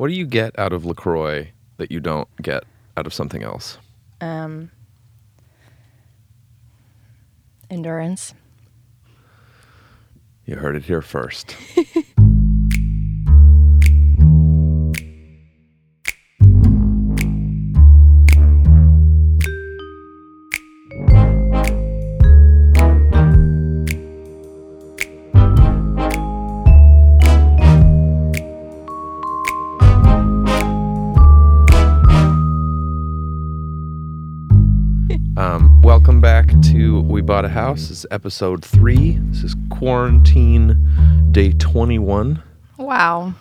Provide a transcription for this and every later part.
What do you get out of LaCroix that you don't get out of something else? Um, endurance. You heard it here first. Bought a House. This is episode three. This is quarantine day 21. Wow.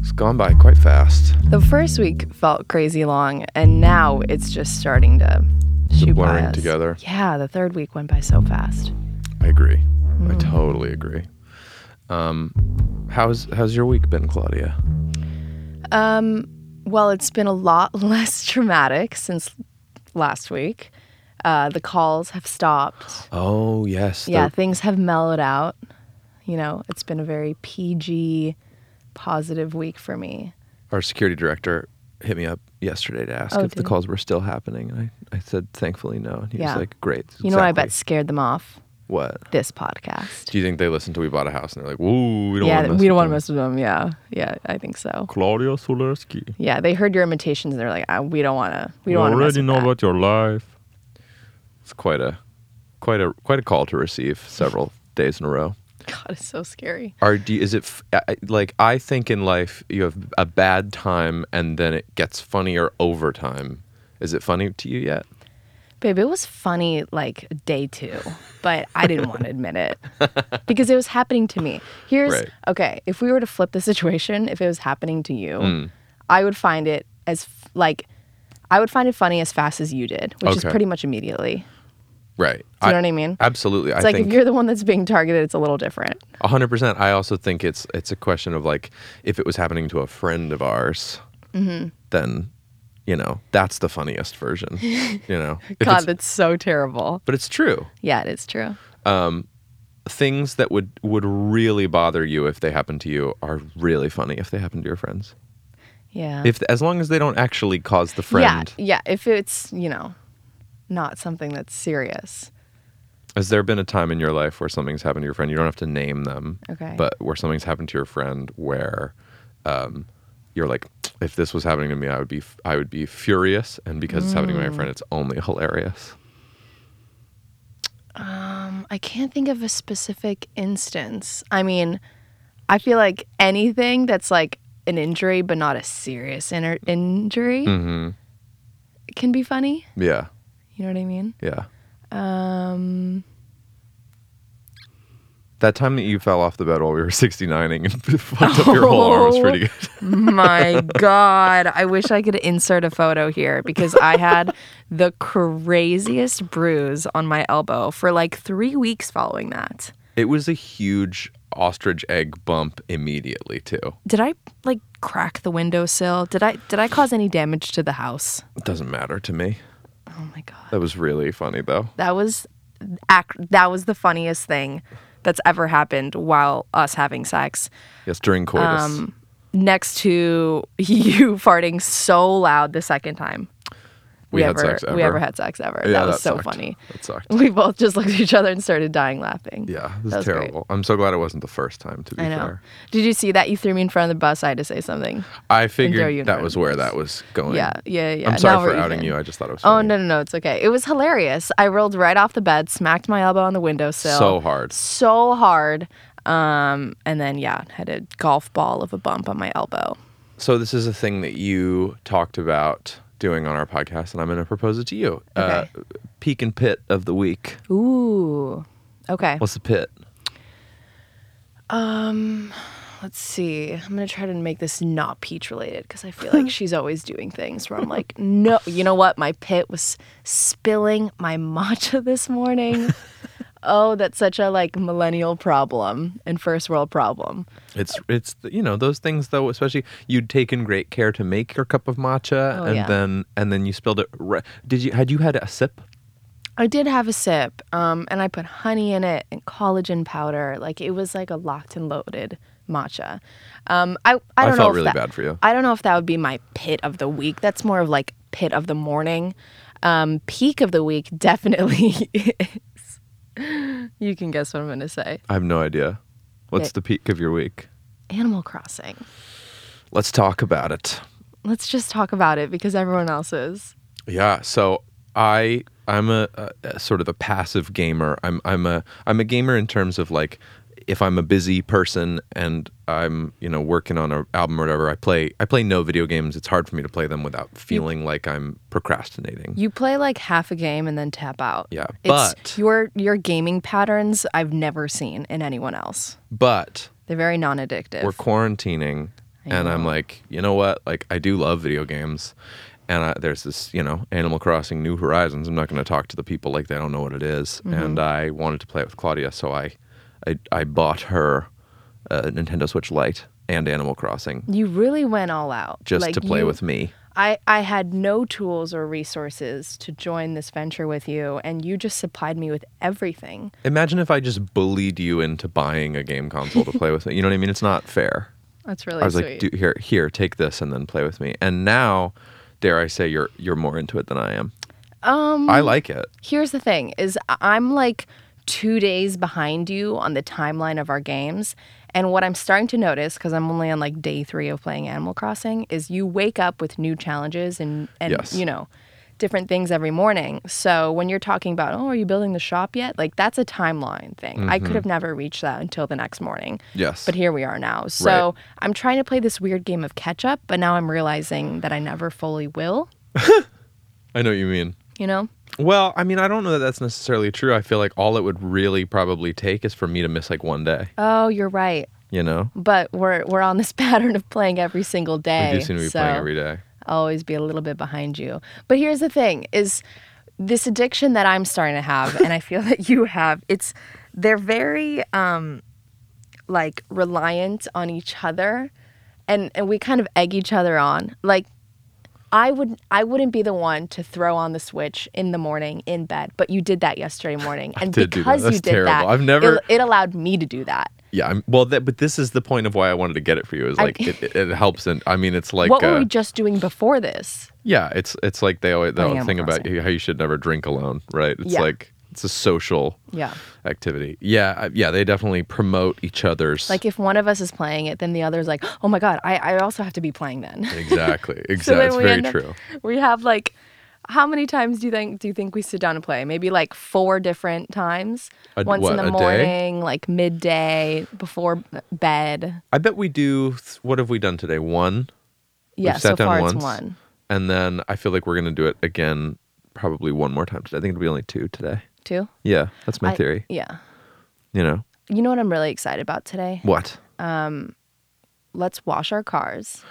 It's gone by quite fast. The first week felt crazy long, and now it's just starting to shoot by us. together. Yeah, the third week went by so fast. I agree. I Mm. totally agree. Um, how's how's your week been, Claudia? Um, well, it's been a lot less traumatic since last week. Uh, the calls have stopped. Oh yes, yeah, things have mellowed out. You know, it's been a very PG, positive week for me. Our security director hit me up yesterday to ask Oh, if the calls were still happening, and I, I said thankfully no, and he Yeah. was like, "Great." You know what I bet scared them off? What? This podcast. Do you think they listened to We Bought a House and they're like, "Whoa, we don't yeah, want to mess we don't want to them." mess with them. Yeah, yeah, I think so. Claudia Sulewski. Yeah, they heard your imitations and they're like, ah, we don't want to. We don't want to. Mess with that. About your life. It's quite a, quite a, quite a call to receive several days in a row. God, it's so scary. Are do you, is it f- I- I- like I think in life you have a bad time and then it gets funnier over time. Is it funny to you yet? Babe, it was funny like day two, but I didn't want to admit it because it was happening to me. Here's Right. okay. If we were to flip the situation, if it was happening to you, Mm. I would find it as f- like I would find it funny as fast as you did, which is pretty much immediately. Right. Do you know what I mean? Absolutely. It's I like think if you're the one that's being targeted, it's a little different. hundred percent. I also think it's it's a question of like if it was happening to a friend of ours, Mm-hmm. then you know that's the funniest version. you know, God, it's- that's so terrible. but it's true. Yeah, it is true. things that would would really bother you if they happen to you are really funny if they happen to your friends. Yeah. If as long as they don't actually cause the friend. Yeah, yeah. If it's you know, not something that's serious. Has there been a time in your life where something's happened to your friend? You don't have to name them. Okay. But where something's happened to your friend where um, you're like, if this was happening to me, I would be f- I would be furious, and because it's happening to my Mm. friend, it's only hilarious. Um, I can't think of a specific instance. I mean, I feel like anything that's like an injury but not a serious inner injury hmm can be funny. Yeah. You know what I mean? Yeah. Um, That time that you fell off the bed while we were 69ing and fucked up your whole arm was pretty good. my God, I wish I could insert a photo here because I had the craziest bruise on my elbow for like three weeks following that. It was a huge ostrich egg bump immediately too. Did I like crack the windowsill? Did I did I cause any damage to the house? It doesn't matter to me. Oh my god. That was really funny though. That was ac- that was the funniest thing that's ever happened while us having sex. Yes, during coitus. Um, next to you farting so loud the second time. We, had ever, sex ever. we ever had sex ever. Yeah, that was so sucked. funny. That sucked. We both just looked at each other and started dying laughing. Yeah, That this was is great. terrible. I'm so glad it wasn't the first time. To be I know. fair, Did you see that? You threw me in front of the bus. I had to say something. I figured that was where that was going. Yeah, yeah, yeah. I'm sorry Now for outing even. you. I just thought it was. Oh no, no, no! It's okay. It was hilarious. I rolled right off the bed, smacked my elbow on the windowsill. So hard. so hard. Um, and then yeah, had a golf ball of a bump on my elbow. So this is a thing that you talked about doing on our podcast, and I'm going to propose it to you. Uh, peak and pit of the week. Ooh. Okay. What's the pit? Um, let's see. I'm gonna try to make this not peach related because I feel like she's always doing things where I'm like, no, you know what? My pit was spilling my matcha this morning. oh, that's such a like millennial problem and first world problem. It's it's you know those things though, especially you'd taken great care to make your cup of matcha, Oh, and yeah. then and then you spilled it. Re- Did you had you had a sip? I did have a sip, um, and I put honey in it and collagen powder. Like it was like a locked and loaded matcha. Um, I I I, don't know felt if really that, bad for you. I don't know if that would be my pit of the week. That's more of like pit of the morning. Um, peak of the week definitely. You can guess what I'm going to say. I have no idea. What's Okay. the peak of your week? Animal Crossing. Let's talk about it. Let's just talk about it because everyone else is. Yeah. So I I'm a, a, a sort of a passive gamer. I'm I'm a I'm a gamer in terms of like if I'm a busy person and I'm you know working on an album or whatever, I play I play no video games. It's hard for me to play them without feeling like I'm procrastinating. You play like half a game and then tap out. Yeah, It's but- your your gaming patterns I've never seen in anyone else. but They're very non-addictive. we're quarantining and I'm like, you know what? Like I do love video games. And I, there's this, you know, Animal Crossing New Horizons. I'm not going to talk to the people like they don't know what it is. And mm-hmm. I wanted to play it with Claudia, so I, I, I bought her a Nintendo Switch Lite and Animal Crossing you really went all out. just Like, to play you- with me. I, I had no tools or resources to join this venture with you, and you just supplied me with everything. Imagine if I just bullied you into buying a game console to play with me. You know what I mean? It's not fair. That's really I was sweet. like, Do, here, here, take this and then play with me. And now, dare I say, you're you're more into it than I am. um, I like it. here's the thing: is I- I'm like two days behind you on the timeline of our games. And what I'm starting to notice, because I'm only on like day three of playing Animal Crossing, is you wake up with new challenges and and Yes. you know different things every morning. So when you're talking about, oh, are you building the shop yet? Like that's a timeline thing. I could mm-hmm. have never reached that until the next morning. Yes. But here we are now. So I'm trying to play this weird game of catch up, but now I'm realizing that I never fully will. I know what you mean. You know? Well, I mean, I don't know that that's necessarily true. I feel like all it would really probably take is for me to miss like one day. Oh, you're right. You know, But we're we're on this pattern of playing every single day. we do seem to be so playing every day. I'll always be a little bit behind you. But here's the thing: is this addiction that I'm starting to have, and I feel that you have. It's they're very um, like reliant on each other, and and we kind of egg each other on. Like I would I wouldn't be the one to throw on the switch in the morning in bed, but you did that yesterday morning, and did do that. because you did terrible. that, I've never- it, it allowed me to do that. Yeah, I'm, well, that, but this is the point of why I wanted to get it for you. Is like it, it, it helps, and I mean, it's like what were uh, we just doing before this? yeah, it's it's like they always the thing about how you should never drink alone, right? It's Yeah. like it's a social Yeah. activity. Yeah, yeah, they definitely promote each other's. Like if one of us is playing it, then the other's like, "Oh my god, I, I also have to be playing then." exactly, exactly. so it's very end up- true. we have like, how many times do you think do you think we sit down and play? Maybe like four different times. A- Once what, in the a day? morning, like midday, before bed. I bet we do. What have we done today? One. Yeah, we sat so down far once. it's one, And then I feel like we're gonna do it again, probably one more time today. I think it'll be only two today. Two. Yeah, that's my I- theory. Yeah. You know You know what I'm really excited about today? what? Um, let's wash our cars.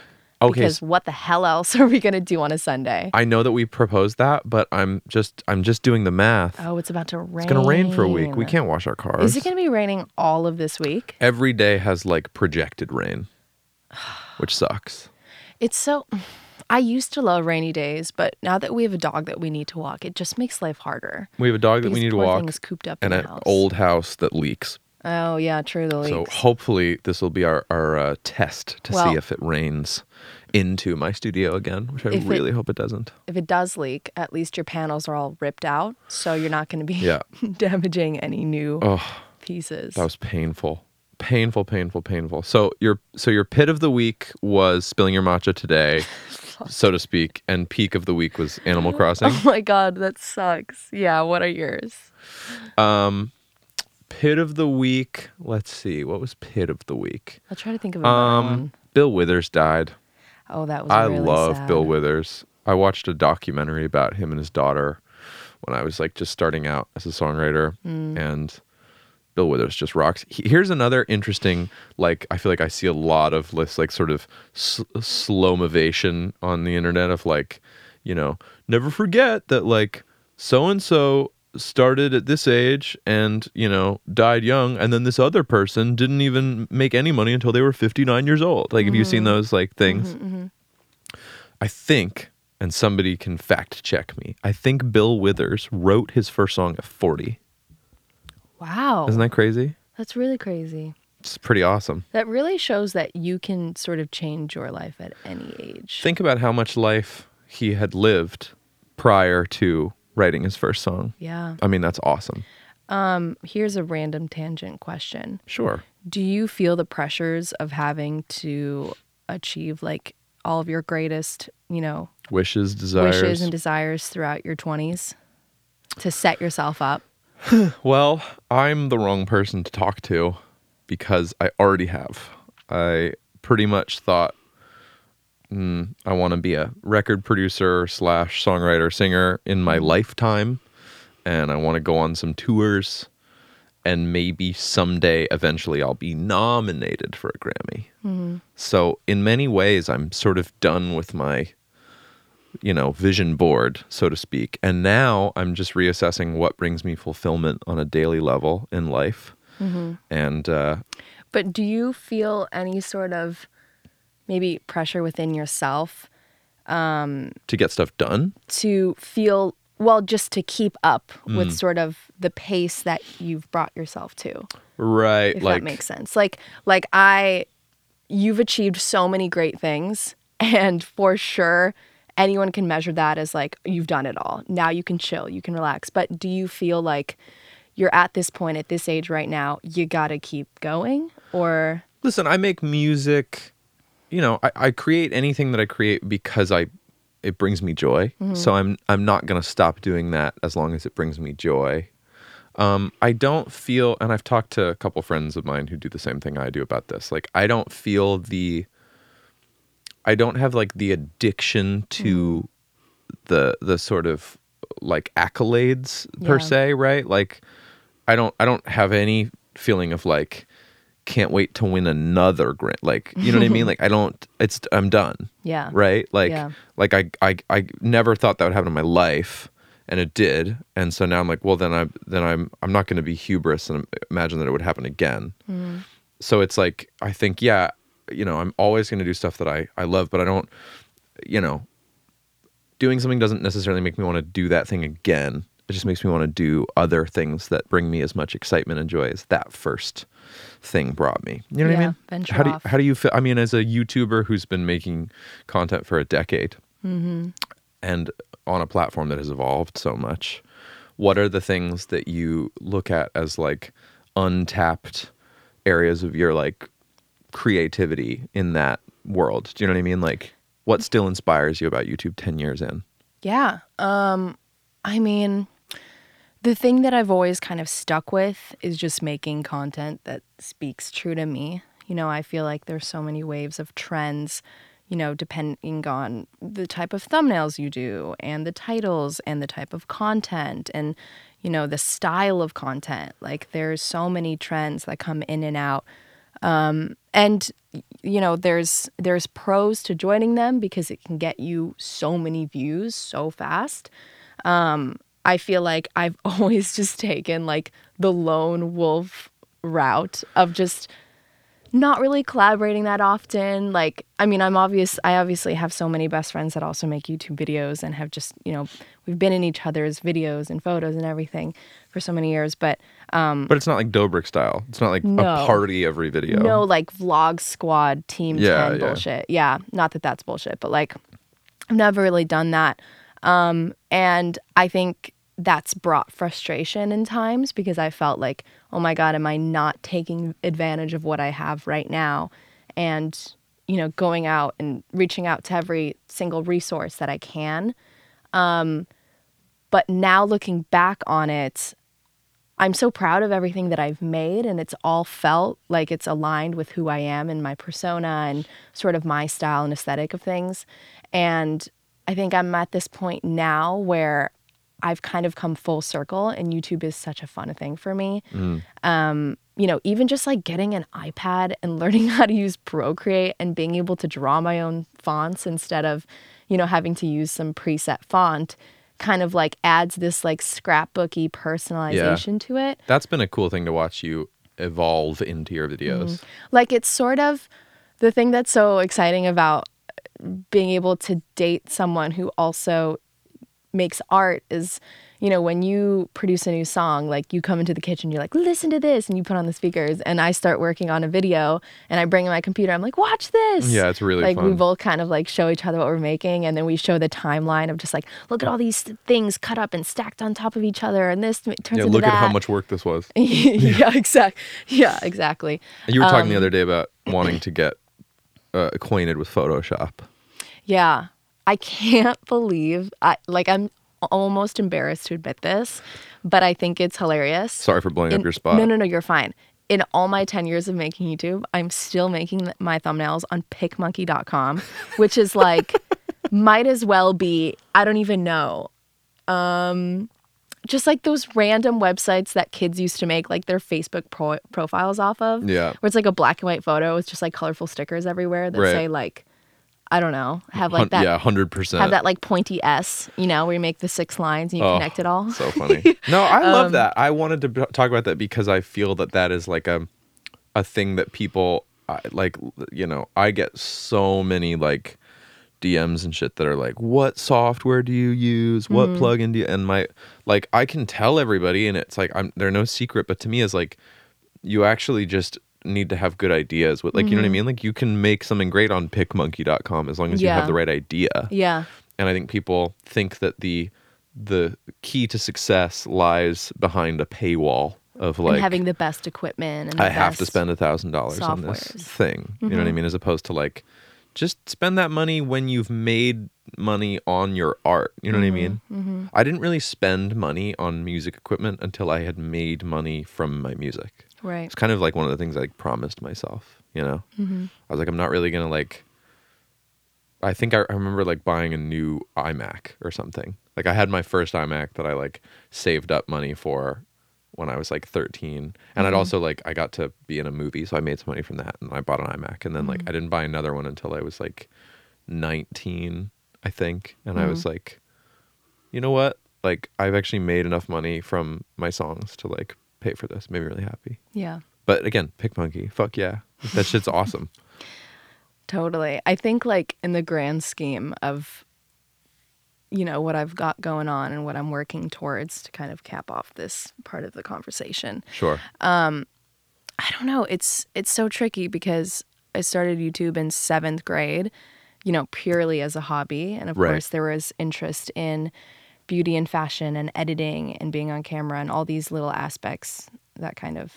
Okay, Because what the hell else are we gonna do on a Sunday? I know that we proposed that, but I'm just I'm just doing the math. Oh, it's about to rain. it's gonna rain for a week. We can't wash our cars. Is it gonna be raining all of this week? Every day has like projected rain, which sucks. It's so. I used to love rainy days, but now that we have a dog that we need to walk, it just makes life harder. We have a dog that we need to walk, thing is cooped up and in an house. old house that leaks. Oh yeah, true. The So hopefully this will be our our uh, test to Well- see if it rains into my studio again, which I If it- really hope it doesn't. if it does leak, at least your panels are all ripped out, so you're not going to be Yeah. damaging any new Oh, pieces. that was painful. Painful, painful, painful. So your so your pit of the week was spilling your matcha today, so to speak, and peak of the week was Animal Crossing. oh my god, that sucks. Yeah, what are yours? Um, pit of the week. Let's see. What was pit of the week? I'll try to think of another Um, one. Bill Withers died. Oh, that was. I really love sad. Bill Withers. I watched a documentary about him and his daughter when I was like just starting out as a songwriter, Mm. and Bill Withers just rocks. He- Here's another interesting, like I feel like I see a lot of lists, like sort of s- slow motivation on the internet of like, you know, never forget that like so and so started at this age and you know died young and then this other person didn't even make any money until they were 59 years old like have you seen mm-hmm. those like mm-hmm, things mm-hmm. I think, and somebody can fact check me, I think Bill Withers wrote his first song at 40. Wow, Isn't that crazy? that's really crazy. It's pretty awesome. That really shows that you can sort of change your life at any age. Think about how much life he had lived prior to writing his first song. yeah. I mean, that's awesome. Um, here's a random tangent question. Sure. Do you feel the pressures of having to achieve like all of your greatest, you know, Wishes, desires. wishes and desires throughout your 20s to set yourself up? Well, I'm the wrong person to talk to because I already have. I pretty much thought mm, I want to be a record producer slash songwriter singer in my lifetime, and I want to go on some tours, and maybe someday, eventually, I'll be nominated for a Grammy. So, in many ways, I'm sort of done with my you know, vision board, so to speak. And now I'm just reassessing what brings me fulfillment on a daily level in life. And uh, But do you feel any sort of maybe pressure within yourself um, to get stuff done, to feel well just to keep up Mm. with sort of the pace that you've brought yourself to? right? if like, that makes sense. Like like I you've achieved so many great things and for sure anyone can measure that as like you've done it all. Now you can chill, you can relax. But do you feel like you're at this point at this age right now, you got to keep going or listen, I make music. You know, I, I create anything that I create because I it brings me joy. So I'm I'm not gonna stop doing that as long as it brings me joy. Um, I don't feel, and I've talked to a couple friends of mine who do the same thing I do about this. Like, I don't feel the, I don't have like the addiction to mm-hmm. the the sort of like accolades per Yeah. se, right? Like, I don't I don't have any feeling of like can't wait to win another grant. Like, you know what I mean? Like, I don't. It's I'm done yeah. right? Like, Yeah. like I, I, I never thought that would happen in my life, and it did. And so now I'm like, well, then I, then I'm, I'm not going to be hubris and imagine that it would happen again. Mm-hmm. So it's like, I think, yeah, you know, I'm always going to do stuff that I, I love, but I don't, you know, doing something doesn't necessarily make me want to do that thing again. It just makes me want to do other things that bring me as much excitement and joy as that first thing brought me. You know what I Yeah, mean? how do you, how do you feel? I mean, as a YouTuber who's been making content for a decade Mm-hmm. and on a platform that has evolved so much, what are the things that you look at as like untapped areas of your like creativity in that world? Do you know what I mean? Like, what still inspires you about YouTube 10 years in? Yeah. Um I mean the thing that I've always kind of stuck with is just making content that speaks true to me. You know, I feel like there's so many waves of trends, you know, depending on the type of thumbnails you do and the titles and the type of content and you know, the style of content. Like there's so many trends that come in and out and you know there's there's pros to joining them because it can get you so many views so fast. Um i feel like i've always just taken like the lone wolf route of just not really collaborating that often like i mean i'm obvious i obviously have so many best friends that also make youtube videos and have just you know we've been in each other's videos and photos and everything for so many years but um, But it's not like Dobrik style. It's not like No. a party every video. no like vlog squad team Yeah, 10 yeah. bullshit yeah not that that's bullshit but like i've never really done that um and i think that's brought frustration in times because i felt like oh my god am i not taking advantage of what i have right now and you know going out and reaching out to every single resource that i can um but now looking back on it I'm so proud of everything that I've made, and it's all felt like it's aligned with who I am and my persona and sort of my style and aesthetic of things. And I think I'm at this point now where I've kind of come full circle, and YouTube is such a fun thing for me. Um, you know, even just like getting an iPad and learning how to use Procreate and being able to draw my own fonts instead of, you know, having to use some preset font kind of like adds this like scrapbooky personalization to it. That's been a cool thing to watch you evolve into your videos. Mm-hmm. Like it's sort of the thing that's so exciting about being able to date someone who also makes art is you know, when you produce a new song, like you come into the kitchen, you're like, listen to this, and you put on the speakers, and I start working on a video, and I bring in my computer, I'm like, watch this. Yeah, it's really like we both kind of like show each other what we're making, and then we show the timeline of just like, look at all these things cut up and stacked on top of each other, and this turns Yeah, into look that. at how much work this was. yeah, exactly. Yeah, exactly. You were talking the Um, other day about wanting to get uh, acquainted with Photoshop. Yeah. I can't believe I like I'm almost embarrassed to admit this, but I think it's hilarious. Sorry for blowing up your spot. No, no, no, you're fine. In all my 10 years of making YouTube, I'm still making my thumbnails on picmonkey.com, which is like might as well be I don't even know. Um just like those random websites that kids used to make like their Facebook pro- profiles off of. Yeah. Where it's like a black and white photo with just like colorful stickers everywhere that Right. say like I don't know, have like that yeah, hundred percent. have that like pointy S, you know, where you make the six lines and you Oh, connect it all. So funny. No, I love Um, that. I wanted to talk about that because I feel that that is like a a thing that people I- like. You know, I get so many like DMs and shit that are like, "What software do you use? What Mm-hmm. plugin do you?" And my like, I can tell everybody, and it's like I'm they're no secret. But to me, is like you actually just need to have good ideas with like you know what I mm-hmm. mean like you can make something great on picmonkey.com as long as you Mm-hmm. Have the right idea Yeah. and I think people think that the the key to success lies behind a paywall of like and having the best equipment and the I have to spend a thousand dollars on this thing. You know what I mm-hmm. mean? As opposed to like just spend that money when you've made money on your art. You know what I mm-hmm. mean? I didn't really spend money on music equipment until I had made money from my music. Right. It's kind of like one of the things I like, promised myself, you know? Mm-hmm. I was like, I'm not really going to like, I think I, I remember like buying a new iMac or something. Like I had my first iMac that I like saved up money for when I was like 13. And Mm-hmm. I'd also like, I got to be in a movie. So I made some money from that and I bought an iMac. And then Mm-hmm. like, I didn't buy another one until I was like 19, I think. And I Mm-hmm. was like, you know what? Like I've actually made enough money from my songs to like pay for this. Made me really happy. Yeah. But again, PicMonkey, fuck yeah, that shit's awesome. Totally. I think like in the grand scheme of you know what I've got going on and what I'm working towards to kind of cap off this part of the conversation. Sure. Um I don't know. It's it's so tricky because I started YouTube in seventh grade, you know, purely as a hobby, and of Right. course there was interest in beauty and fashion and editing and being on camera and all these little aspects that kind of,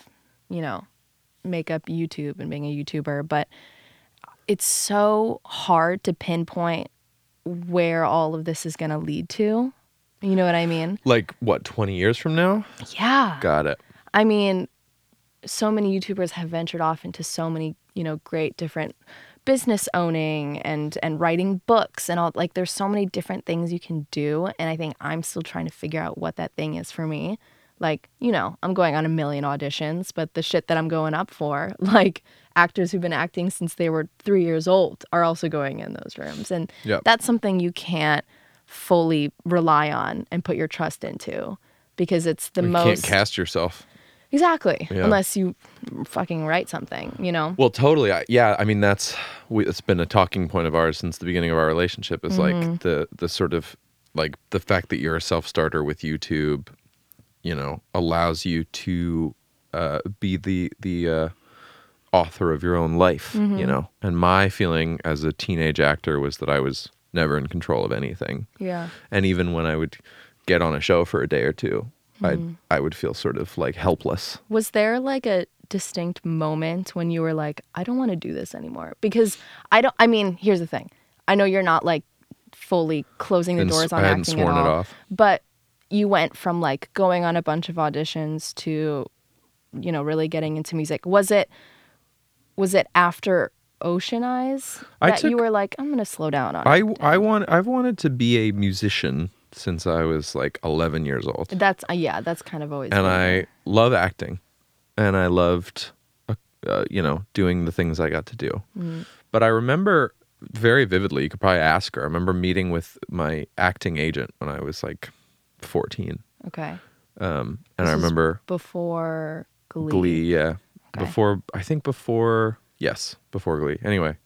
you know, make up YouTube and being a YouTuber. But it's so hard to pinpoint where all of this is going to lead to. You know what I mean? Like what, 20 years from now? Yeah. Got it. I mean, so many YouTubers have ventured off into so many, you know, great different business owning and and writing books and all like there's so many different things you can do and I think I'm still trying to figure out what that thing is for me. Like, you know, I'm going on a million auditions, but the shit that I'm going up for, like actors who've been acting since they were 3 years old are also going in those rooms and Yep. that's something you can't fully rely on and put your trust into because it's the most You most can't cast yourself. Exactly. Yeah. Unless you fucking write something, you know? Well, totally. I, yeah, I mean that's we, it's been a talking point of ours since the beginning of our relationship. Is like the the sort of like the fact that you're a self starter with YouTube, you know, allows you to uh, be the the uh, author of your own life. You know, and my feeling as a teenage actor was that I was never in control of anything. Yeah. and even when I would get on a show for a day or 2 I hmm. I would feel sort of like helpless. Was there like a distinct moment when you were like, I don't want to do this anymore? Because I don't, I mean, here's the thing. I know you're not like fully closing the And doors on I hadn't acting sworn at it all, off. but you went from like going on a bunch of auditions to, you know, really getting into music. Was it, was it after Ocean Eyes that you were like, I'm going to slow down on I it? I want I've wanted to be a musician since I was like 11 years old. That's, uh, yeah, that's kind of always And been I love acting. And I loved uh, uh, you know, doing the things I got to do. Mm-hmm. But I remember very vividly, you could probably ask her. I remember meeting with my acting agent when I was like 14. Okay. Um, This and I remember before Glee. Glee, yeah. Okay. Before I think before yes, before Glee. Anyway,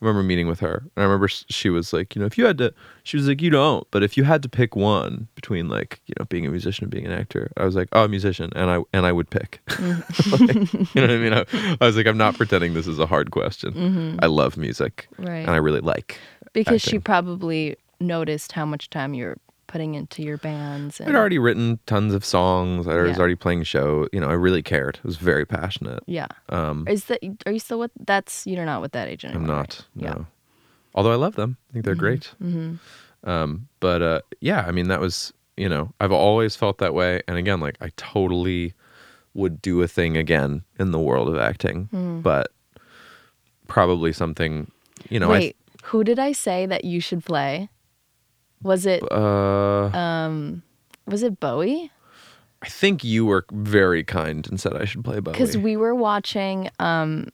remember meeting with her, and I remember she was like, you know, if you had to, she was like, you don't, but if you had to pick one between like, you know, being a musician and being an actor, I was like, oh, a musician, and I and I would pick. Like, you know what I mean? I, I was like, I'm not pretending this is a hard question. I love music, Mm-hmm. Right. and I really like. because she probably noticed how much time you're putting into your bands. And, I'd already written tons of songs. I was Yeah. already playing show. You know, I really cared. I was very passionate. yeah. Um, Is that are you still with? That's you're not with that agent I'm not. right? No. Although I love them. I think they're great. Mm-hmm. Um, but uh, yeah, I mean, that was, you know, I've always felt that way. And again, like, I totally would do a thing again in the world of acting, Hmm. but probably something, you know, Wait, who did I say that you should play? Was it uh, um was it Bowie? I think you were very kind and said I should play Bowie. Because we were watching um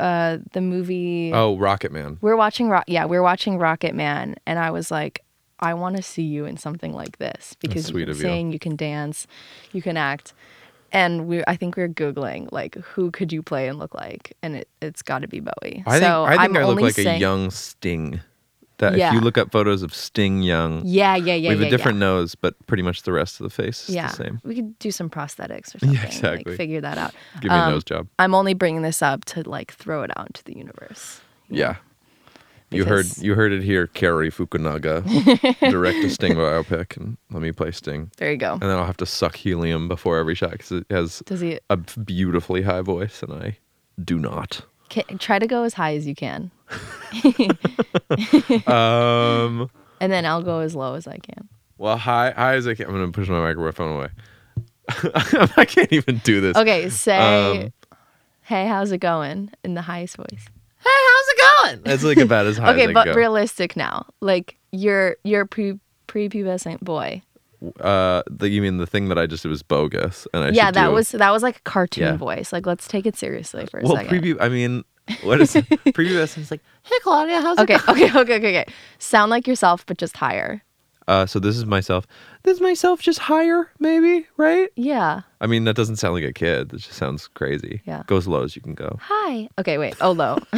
uh the movie. oh, Rocketman. We are watching Rock. Yeah, we are watching Rocketman, and I was like, I want to see you in something like this because you can of you. you can dance, you can act. And we, I think we were googling like who could you play and look like, and it, it's got to be Bowie. I think, so I, think I'm I look like a saying- young Sting. That if you look up photos of Sting young, Yeah, yeah, yeah. we have yeah, a different Yeah. nose, but pretty much the rest of the face is yeah, the same. we could do some prosthetics or something. Yeah, exactly. Like figure that out. Give me a Um, nose job. I'm only bringing this up to like throw it out into the universe. Yeah. You heard you heard it here, Cary Fukunaga. direct a Sting biopic and let me play Sting. There you go. And then I'll have to suck helium before every shot because it has Does he a beautifully high voice and I do not. ca try to go as high as you can, um and then I'll go as low as I can. well high high as I can I'm gonna push my microphone away. I can't even do this. Okay, say, Um, "Hey, how's it going?" in the highest voice. Hey, how's it going? That's like about as high okay, as but go. realistic now. Like you're you're pre prepubescent boy. uh the, you mean the thing that I just did was bogus and I yeah, that do- was that was like a cartoon Yeah. voice. Like let's take it seriously for a well second. preview I mean what is preview is like hey Claudia how's it okay, okay, okay, okay, okay. Sound like yourself, but just higher. Uh, so this is myself. This is myself just higher, maybe, right? Yeah. I mean, that doesn't sound like a kid. That just sounds crazy. Yeah. Go as low as you can go. Hi. Okay, wait. Oh, low.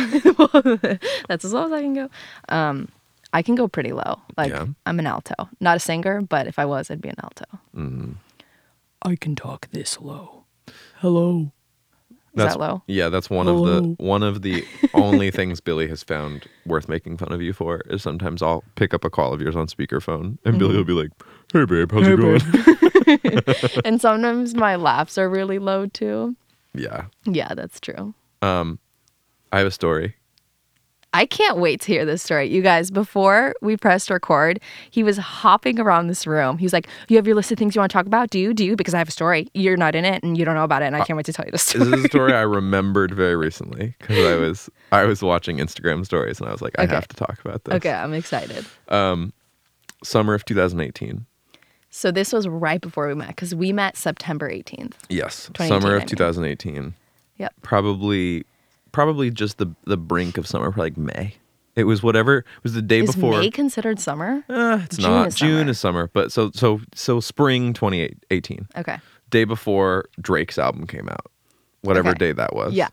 That's as low as I can go. Um, I can go pretty low. Like Yeah. I'm an alto, not a singer, but if I was, I'd be an alto. Mm-hmm. I can talk this low. Hello. Is That's that low? Yeah, that's one of the one of the only things Billie has found worth making fun of you for is sometimes I'll pick up a call of yours on speakerphone and Billie will be like, "Hey babe, how's it going?" and sometimes my laughs are really low too. yeah. Yeah, that's true. Um, I have a story. I can't wait to hear this story. You guys, before we pressed record, he was hopping around this room. He was like, You have your list of things you want to talk about? Do you? Do you? Because I have a story. You're not in it and you don't know about it. And I can't wait to tell you this story. This is a story I remembered very recently because I was I was watching Instagram stories and I was like, I Okay. have to talk about this. okay, I'm excited. Um, Summer of 2018. So this was right before we met because we met September 18th. Yes, 2018, summer I of mean. 2018. Yep. Probably, probably just the the brink of summer, like May. It was whatever. It was the day Is before. May considered summer? Uh, it's June not. is June summer. is summer, but so so so spring 2018. Okay. Day before Drake's album came out, whatever Okay. day that was. Yeah.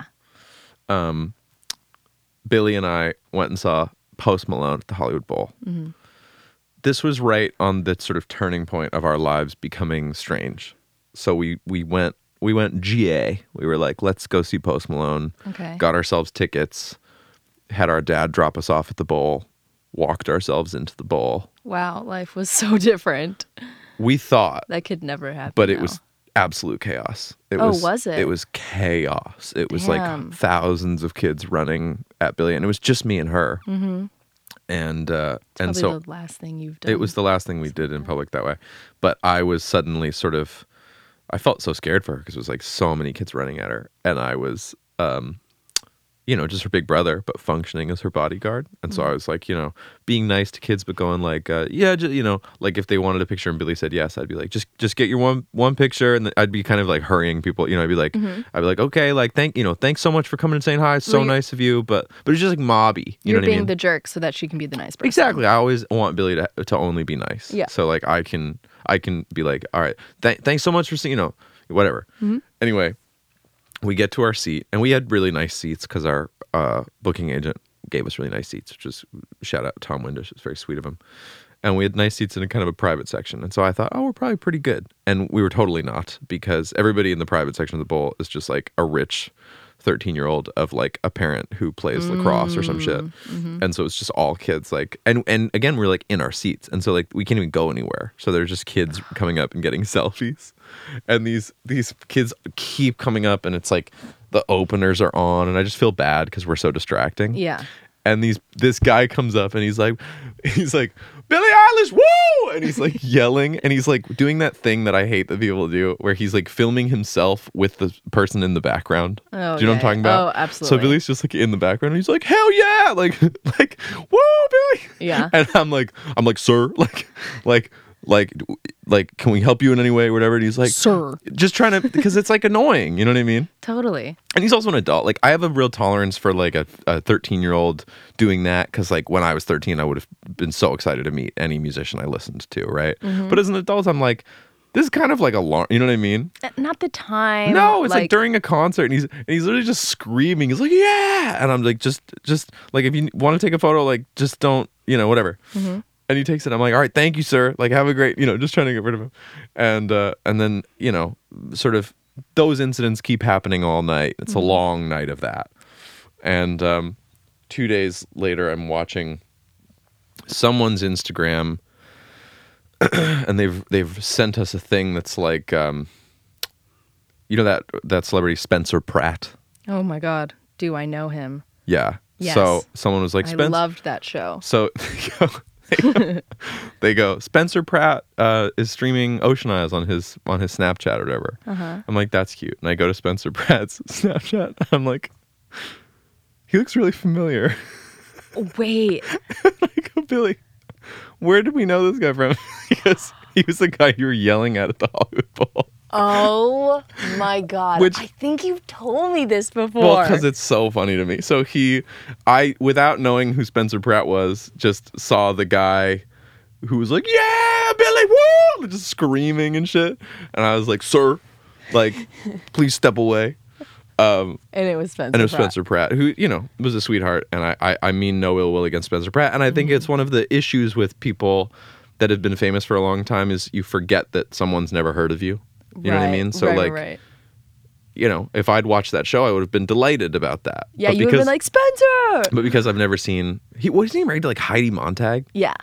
Um, Billie and I went and saw Post Malone at the Hollywood Bowl. Mm-hmm. This was right on the sort of turning point of our lives becoming strange. So we we went we went GA. We were like, let's go see Post Malone. Okay. Got ourselves tickets. Had our dad drop us off at the bowl. Walked ourselves into the bowl. Wow, life was so different. We thought, That could never happen. but it now. was absolute chaos. It Oh, was, was it? It was chaos. It was like thousands of kids running at Billie, and it was just me and her. Mm-hmm. And uh, and so the last thing you've done. it was the last thing we did in public that way. But I was suddenly sort of, I felt so scared for her because it was like so many kids running at her, and I was, um, you know, just her big brother, but functioning as her bodyguard. And so I was like, you know, being nice to kids, but going like, uh, yeah, just, you know, like if they wanted a picture and Billie said yes, I'd be like, just just get your one one picture, and I'd be kind of like hurrying people. You know, I'd be like, I'd be like, okay, like thank you know, thanks so much for coming and saying hi. So Well, nice of you, but but it's just like mobby. You what being I mean? the jerk so that she can be the nice person. Exactly. I always want Billie to to only be nice. Yeah. So like I can I can be like, all right, th- thanks so much for seeing you know whatever. Mm-hmm. Anyway, we get to our seat and we had really nice seats because our uh, booking agent gave us really nice seats, which is shout out Tom Windish. It's very sweet of him. And we had nice seats in a kind of a private section. And so I thought, oh, we're probably pretty good. And we were totally not because everybody in the private section of the bowl is just like a rich 13 year old of like a parent who plays lacrosse or some shit. Mm, mm-hmm. And so it's just all kids like and and again we're like in our seats. And so like we can't even go anywhere. So there's just kids coming up and getting selfies. And these these kids keep coming up and it's like the openers are on and I just feel bad because we're so distracting Yeah. and these this guy comes up and he's like he's like Billie Eilish woo and he's like yelling and he's like doing that thing that I hate that people do where he's like filming himself with the person in the background. Oh, do you know what I'm talking about? Oh, absolutely. So. Billie's just like in the background and he's like hell yeah like like woo Billie Yeah. and I'm like I'm like sir like like like like can we help you in any way or whatever and he's like Sir. just trying to because it's like annoying you know what I mean Totally. and he's also an adult. Like I have a real tolerance for like a, a 13 year old doing that because like when I was 13, I would have been so excited to meet any musician I listened to, right? Mm-hmm. But as an adult, I'm like, this is kind of like alarm. You know what I mean? Uh, Not the time. no, it's like, during a concert, and he's and he's literally just screaming. He's like, yeah, and I'm like, just just like if you want to take a photo, like just don't, you know, whatever. Mm-hmm. And he takes it. I'm like, all right, thank you, sir. Like, have a great, you know, just trying to get rid of him. And uh, and then you know, sort of those incidents keep happening all night. It's a long night of that. And um, two days later, I'm watching someone's Instagram, and they've they've sent us a thing that's like, um, you know that that celebrity Spencer Pratt. Oh my God. Do I know him? Yeah. Yes. So someone was like, I Spencer. loved that show. So they go, they go, Spencer Pratt uh, is streaming Ocean Eyes on his on his Snapchat or whatever. Uh-huh. I'm like, that's cute. And I go to Spencer Pratt's Snapchat. I'm like, he looks really familiar. Wait. I go, Billie, where did we know this guy from? because he was the guy you were yelling at at the Hollywood Bowl. Oh my God. Which- I think you've told me this before. Well, because it's so funny to me. So he, I, without knowing who Spencer Pratt was, just saw the guy who was like, "Yeah, Billie, woo!" just screaming and shit. And I was like, "Sir, like, please step away." Um, and it was Spencer. and it was Pratt. Spencer Pratt, who you know was a sweetheart, and I, I, I mean no ill will against Spencer Pratt. And I think Mm-hmm. it's one of the issues with people that have been famous for a long time is you forget that someone's never heard of you. You know what I mean? So right, like, right. you know, if I'd watched that show, I would have been delighted about that. Yeah, But you would have been like Spencer. but because I've never seen he was he married to like Heidi Montag? Yeah.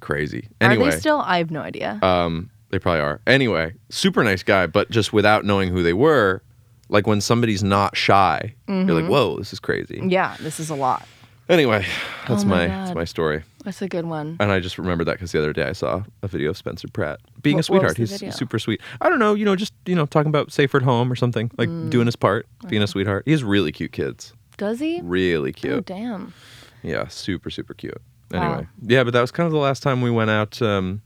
Crazy. Are Anyway, they still? I have no idea. um, they probably are. Anyway, super nice guy, but just without knowing who they were, like when somebody's not shy, you're Mm-hmm. like, whoa, this is crazy. yeah, this is a lot. Anyway, that's Oh my my, that's God. my story, That's a good one. and I just remembered that because the other day I saw a video of Spencer Pratt being What- a was sweetheart. the He's video? super sweet. I don't know, you know, just you know, talking about safer at home or something, like Mm. doing his part, being a sweetheart. He has really cute kids, Does he? really cute. Oh cute. damn. Yeah, super, super cute. Wow. Anyway, yeah, but that was kind of the last time we went out, um,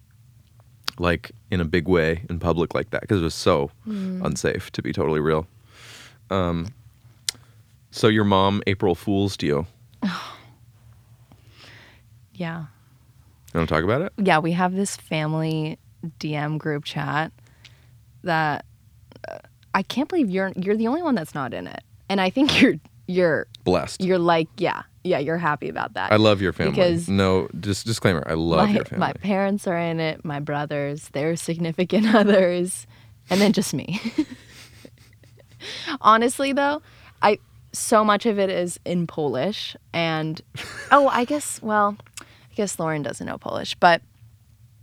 like in a big way in public like that because it was so Hmm. unsafe to be totally real. Um, so your mom April Fools you. Yeah. You want to talk about it? Yeah, we have this family DM group chat that uh, I can't believe you're you're the only one that's not in it. And I think you're you're Blessed. you're like, yeah, yeah, you're happy about that. I love your family. Because- no, just disclaimer. I love my, your family. my parents are in it, my brothers, their significant others, and then just me. Honestly though, I so much of it is in Polish and oh, I guess well, I guess Lauren doesn't know Polish, but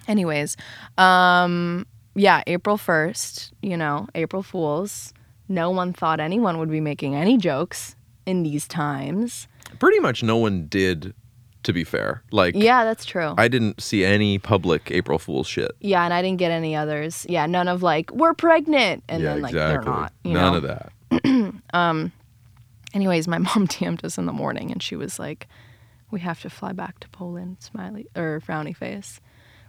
anyways, um yeah, April 1st, you know, April Fools. No one thought anyone would be making any jokes in these times. Pretty much no one did. To be fair, like Yeah, that's true. I didn't see any public April Fool's shit. Yeah, and I didn't get any others. Yeah, none of like we're pregnant, and yeah, then like exactly. they're not. You None know? of that. Anyways, my mom DM'd us in the morning, and she was like, "We have to fly back to Poland." Smiley or frowny face,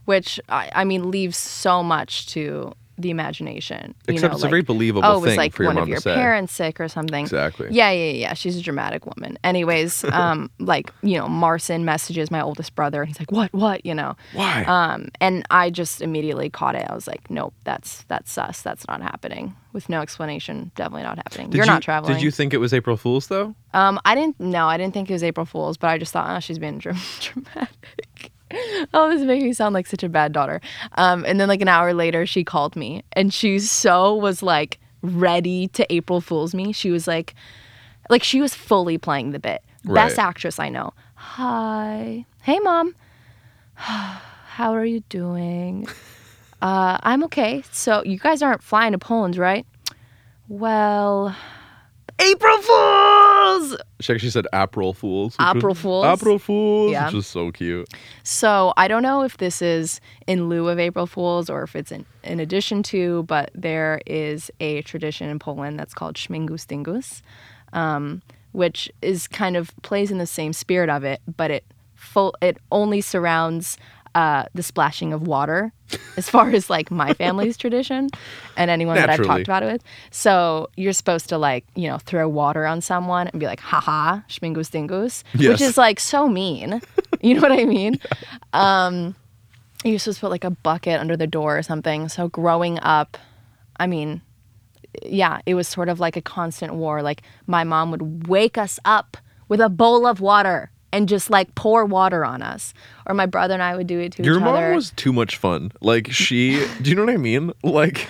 which I, I mean leaves so much to the imagination. You Except know, it's a very believable oh, it was like one of your parents sick or something. Exactly. Yeah, yeah, yeah. She's a dramatic woman. Anyways, um, like you know, Marcin messages my oldest brother, and he's like, "What? What?" You know. Why? Um, and I just immediately caught it. I was like, "Nope, that's that's sus. That's not happening." With no explanation, definitely not happening. Did You're you- not traveling. Did you think it was April Fool's though? Um, I didn't. No, I didn't think it was April Fool's, but I just thought, oh, she's being dram- dramatic. oh, this is making me sound like such a bad daughter. Um, and then like an hour later, she called me, and she so was like ready to April Fool's me. She was like, like she was fully playing the bit. Best actress I know. Hi, hey mom. How are you doing? Uh, I'm okay. So you guys aren't flying to Poland, right? Well, April Fools. She actually said April Fools. was- April Fools? April Fools, Yeah. which was so cute. So I don't know if this is in lieu of April Fools or if it's in, in addition to, but there is a tradition in Poland that's called Śmigus Dyngus, um, which is kind of plays in the same spirit of it, but it full it only surrounds uh, the splashing of water, as far as like my family's tradition and anyone that I've talked about it with. So you're supposed to like you know throw water on someone and be like, haha, Śmigus Dyngus, which is like so mean. You know what I mean? Um, you're supposed to put like a bucket under the door or something. So growing up, I mean, yeah, it was sort of like a constant war. Like my mom would wake us up with a bowl of water and just like pour water on us, or my brother and I would do it to Your each mom other. was too much fun. Like she, do you know what I mean? Like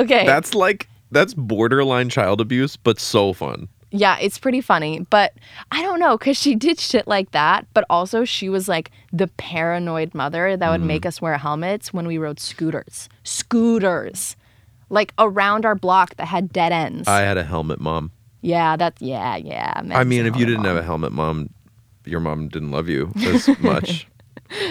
okay. that's like that's borderline child abuse, but so fun. Yeah, it's pretty funny, but I don't know because she did shit like that. But also, she was like the paranoid mother that would Mm. make us wear helmets when we rode scooters. Scooters, like around our block that had dead ends. I had a helmet mom. yeah, that's Yeah, yeah. I mean, if you didn't mom. have a helmet mom, your mom didn't love you as much.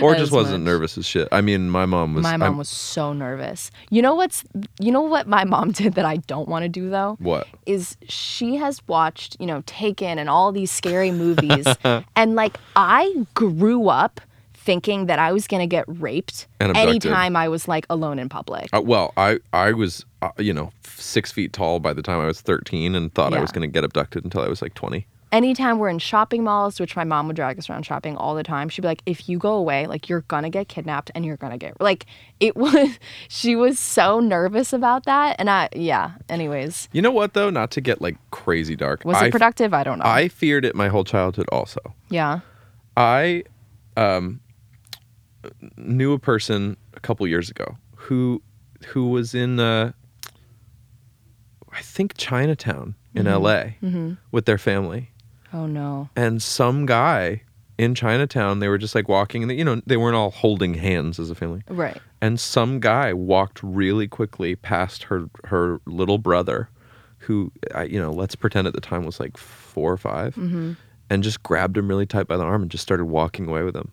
or As just wasn't much. nervous as shit. I mean, my mom was my mom I'm- was so nervous. You know what's? You know what my mom did that I don't want to do though. what? is she has watched, you know, Taken and all these scary movies. and like I grew up thinking that I was going to get raped anytime I was like alone in public. Uh, well, I I was uh, you know six feet tall by the time I was thirteen, and thought I was going to get abducted until I was like twenty. Anytime we're in shopping malls, which my mom would drag us around shopping all the time, she'd be like, if you go away, like you're to get kidnapped and you're to get like it was she was so nervous about that and I yeah, anyways. You know what though? Not to get like crazy dark. Was I, it productive? I don't know. I feared it my whole childhood. Also, yeah. I um knew a person a couple years ago who who was in uh I think Chinatown in Mm-hmm. LA with their family. Oh no. and some guy in Chinatown, they were just like walking, and they, you know, they weren't all holding hands as a family. Right. And some guy walked really quickly past her her little brother, who, I- you know, let's pretend at the time was like four or 5 Mm-hmm. and just grabbed him really tight by the arm and just started walking away with him.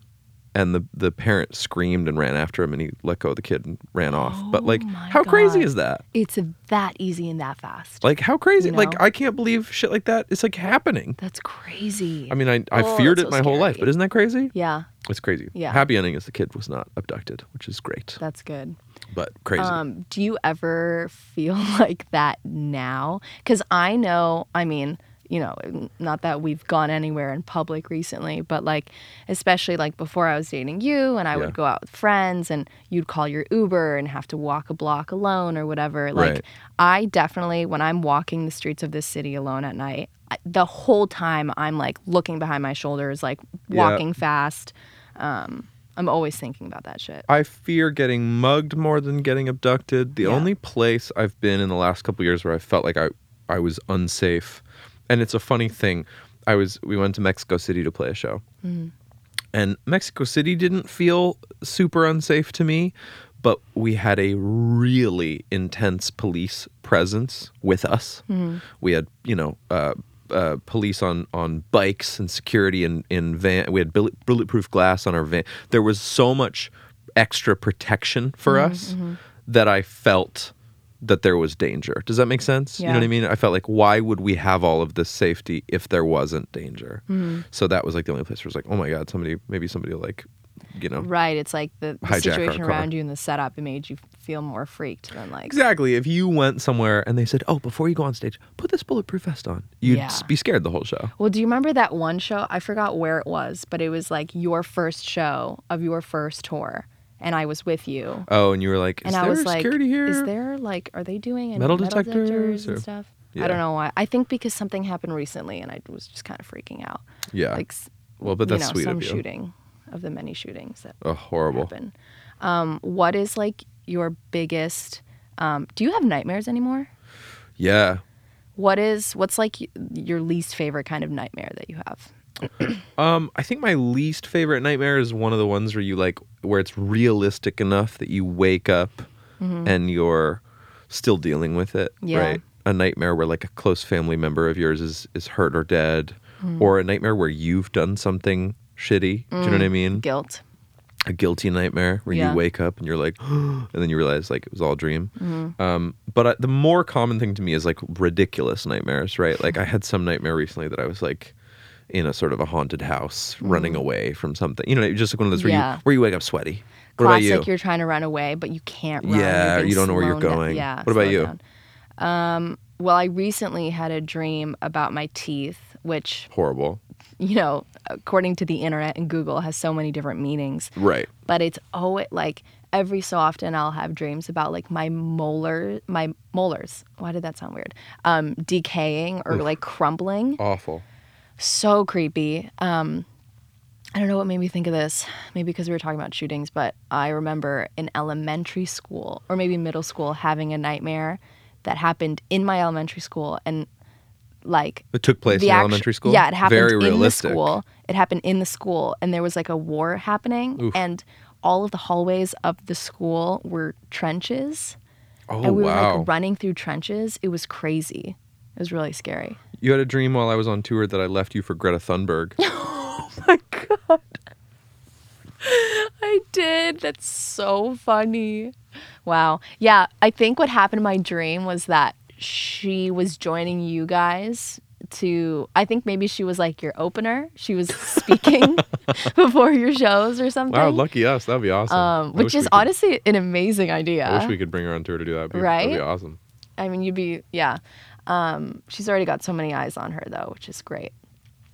And the the parent screamed and ran after him, and he let go of the kid and ran off. But like, Oh how crazy is that? It's that easy and that fast. Like, how crazy? You Like. I can't believe shit like that. It's like happening. That's crazy. I mean, I, I Oh, feared it so my whole life, but isn't that crazy? yeah, It's crazy. Yeah. Happy ending is the kid was not abducted, which is great, that's good. but crazy. Um, do you ever feel like that now? Because I know, I mean, you know, not that we've gone anywhere in public recently, but like, especially like before I was dating you and I Yeah. would go out with friends and you'd call your Uber and have to walk a block alone or whatever. Like, Right. I definitely, when I'm walking the streets of this city alone at night, I- the whole time I'm like looking behind my shoulders, like Yeah. walking fast. Um, I'm always thinking about that shit. I fear getting mugged more than getting abducted. The Yeah. only place I've been in the last couple years where I felt like I, I was unsafe, and it's a funny thing. I was we went to Mexico City to play a show, and Mexico City didn't feel super unsafe to me, but we had a really intense police presence with us. We had you know. Uh, uh, police on on bikes and security in in van. We had bullet, bulletproof glass on our van. There was so much extra protection for us that I felt that there was danger. Does that make sense? You know what I mean? I felt like why would we have all of this safety if there wasn't danger? Mm-hmm. So that was like the only place where it's like, oh my god, somebody maybe somebody will like you know. Right. It's like the, the situation around you and the setup. It made you feel more freaked than like. Exactly. If you went somewhere and they said, "Oh, before you go on stage, put this bulletproof vest on," you'd Yeah. be scared the whole show. Well, do you remember that one show? I forgot where it was, but it was like your first show of your first tour, and I was with you. Oh, and you were like, "Is and there I was like, security here?" "Is there like, are they doing any Metal metal, detectors detectors or- and stuff?" Yeah. I don't know why. I think because something happened recently, and I was just kind of freaking out. yeah. Like, well, but you that's know, sweet some of you. shooting of the many shootings that Oh, horrible. happen. Um, what is like your biggest? Um, do you have nightmares anymore? Yeah. What is what's like your least favorite kind of nightmare that you have? Um, I think my least favorite nightmare is one of the ones where you like where it's realistic enough that you wake up and you're still dealing with it. Yeah. Right. A nightmare where like a close family member of yours is is hurt or dead, or a nightmare where you've done something shitty. Do you know what I mean? Guilt. a guilty nightmare where Yeah. you wake up and you're like, and then you realize like it was all a dream. Mm-hmm. Um, but I, the more common thing to me is like ridiculous nightmares, right? Like I had some nightmare recently that I was like in a sort of a haunted house, running away from something. You know, just like one of those where Mm. Yeah. you where you wake up sweaty. What Classic. about you? You're trying to run away, but you can't run. Yeah, you don't know where you're slowed down- going. Yeah. What about you? Um, well, I recently had a dream about my teeth, which Horrible. you know, according to the internet and Google, has so many different meanings. Right. But it's oh, it like every so often I'll have dreams about like my molar, my molars. Why did that sound weird? Um, decaying or like crumbling. Awful. So creepy. Um, I don't know what made me think of this. Maybe because we were talking about shootings, but I remember in elementary school or maybe middle school having a nightmare that happened in my elementary school and like It took place the in actu- elementary school. Yeah, it happened Very in realistic. the school. It happened in the school, and there was like a war happening, Oof. and all of the hallways of the school were trenches, Oh and we were like running through trenches. It was crazy. It was really scary. You had a dream while I was on tour that I left you for Greta Thunberg. Oh my god. I did. That's so funny. Wow. Yeah, I think what happened in my dream was that she was joining you guys to I think maybe she was like your opener. She was speaking before your shows or something. wow, lucky us. That'd be awesome. Um, which is could- honestly an amazing idea. I wish we could bring her on tour to do that. Be, That'd be Right? awesome. I mean, you'd be yeah. Um, she's already got so many eyes on her though, which is great.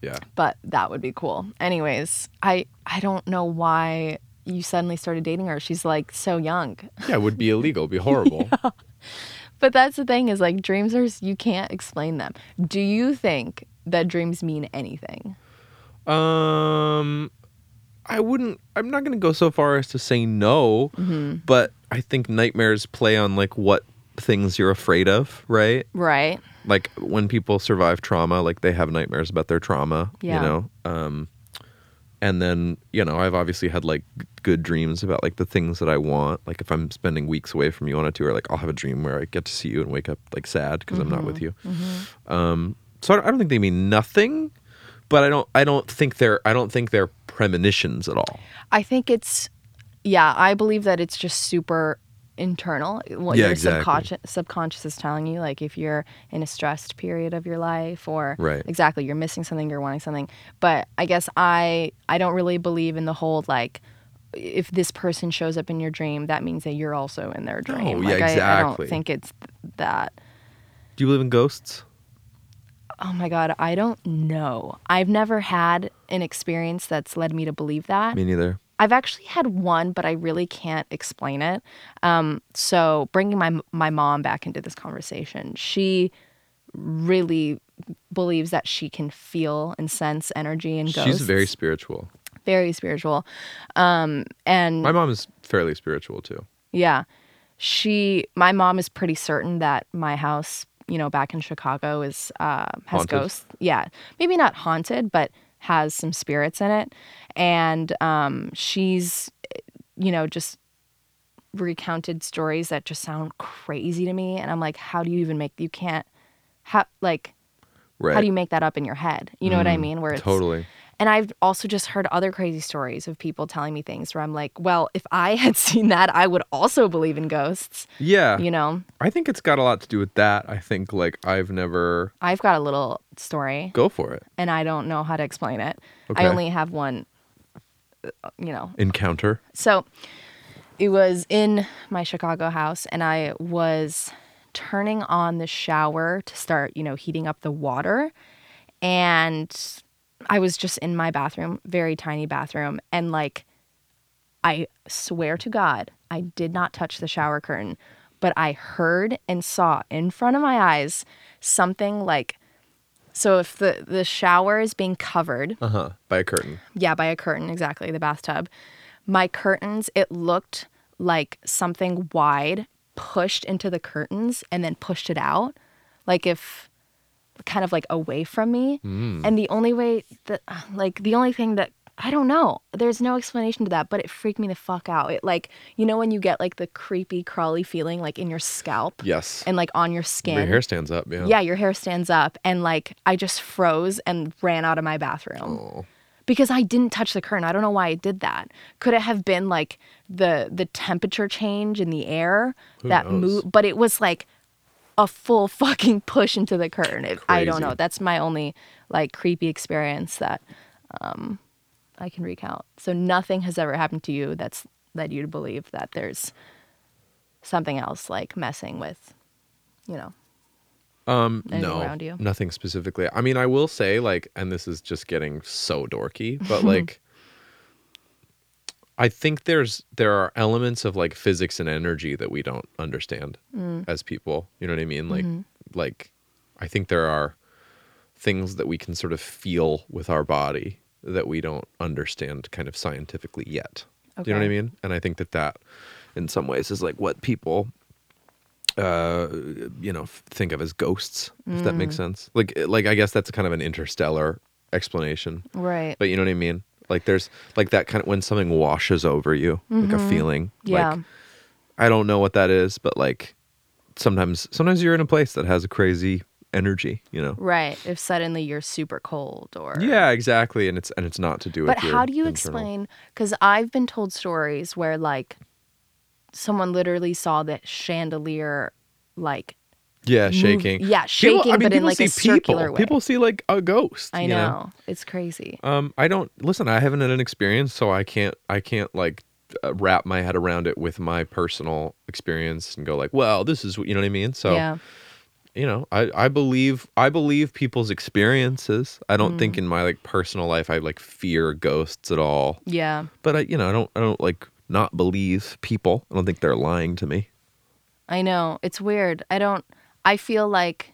Yeah. but that would be cool. Anyways, I I don't know why you suddenly started dating her. She's like so young. Yeah, it would be illegal. It'd be horrible. But that's the thing is like dreams are you can't explain them. Do you think that dreams mean anything? Um, I wouldn't. I'm not going to go so far as to say no, Mm-hmm. but I think nightmares play on like what things you're afraid of, right? Right. Like when people survive trauma, like they have nightmares about their trauma. Yeah. You know. Um, and then you know I've obviously had like good dreams about like the things that I want. Like if I'm spending weeks away from you on a tour, like I'll have a dream where I get to see you and wake up like sad because I'm not with you. Um, so I don't, I don't think they mean nothing, but I don't I don't think they're I don't think they're premonitions at all. I think it's yeah, I believe that it's just super internal what Yeah, your exactly. subconscious subconscious is telling you like if you're in a stressed period of your life or Right. exactly you're missing something you're wanting something but i guess i i don't really believe in the whole like if this person shows up in your dream that means that you're also in their dream Oh yeah, like I, I don't think it's th- that Do you believe in ghosts? oh my god i don't know i've never had an experience that's led me to believe that Me neither. I've actually had one, but I really can't explain it. Um, so bringing my my mom back into this conversation, she really believes that she can feel and sense energy and ghosts. She's very spiritual. very spiritual. Um, and My mom is fairly spiritual too. yeah, she my mom is pretty certain that my house, you know, back in Chicago is uh, has Haunted? ghosts. Yeah, maybe not haunted, but has some spirits in it. And um, she's, you know, just recounted stories that just sound crazy to me. And I'm like, how do you even make? You can't. How like Right. how do you make that up in your head? You know what I mean? Where it's totally. And I've also just heard other crazy stories of people telling me things where I'm like, well, if I had seen that, I would also believe in ghosts. Yeah. You know, I think it's got a lot to do with that. I think like I've never I've got a little story go for it. and I don't know how to explain it. Okay. I only have one uh, you know, Encounter. so it was in my Chicago house, and I was turning on the shower to start, you know, heating up the water. And I was just in my bathroom, very tiny bathroom. And like, I swear to God, I did not touch the shower curtain, but I heard and saw in front of my eyes something like, so if the, the shower is being covered, Uh huh. By a curtain. yeah, by a curtain, exactly, the bathtub. My curtains, it looked like something wide pushed into the curtains and then pushed it out. Like if kind of like away from me. Mm. And the only way that like the only thing that I don't know. There's no explanation to that, but it freaked me the fuck out. It like, you know when you get like the creepy crawly feeling like in your scalp Yes. and like on your skin. Your hair stands up. Yeah. yeah, your hair stands up and like I just froze and ran out of my bathroom Oh. because I didn't touch the curtain. I don't know why I did that. Could it have been like the the temperature change in the air Who that knows? moved? But it was like a full fucking push into the curtain. It, I don't know. That's my only like creepy experience that um, I can recount. So nothing has ever happened to you that's led you to believe that there's something else like messing with, you know. Um, Anything no, around you? nothing specifically. I mean, I will say, like, and this is just getting so dorky, but like, I think there's there are elements of like physics and energy that we don't understand Mm. as people. You know what I mean? Like, Mm-hmm. like, I think there are things that we can sort of feel with our body that we don't understand kind of scientifically yet. Do you know what I mean? And I think that that, in some ways, is like what people uh you know think of as ghosts if that Mm. makes sense like like i guess that's kind of an interstellar explanation Right. but you know what i mean like there's like that kind of when something washes over you like a feeling Mm-hmm. Yeah. like i don't know what that is but like sometimes sometimes you're in a place that has a crazy energy you know Right. If suddenly you're super cold or yeah exactly and it's and it's not to do with But how do you internal- explain? Because I've been told stories where like someone literally saw the chandelier like yeah move- shaking yeah, People- shaking, I mean, but in people like a see people. way. people see like a ghost I you know. It's crazy. Um, I don't listen. I haven't had an experience, so I can't. I can't like uh, wrap my head around it with my personal experience and go like, well, this is what you know what I mean. So yeah. you know, I I believe I believe people's experiences. I don't Mm. think in my like personal life I like fear ghosts at all. Yeah. But I you know I don't I don't like not believe people. I don't think they're lying to me. I know. It's weird. I don't I feel like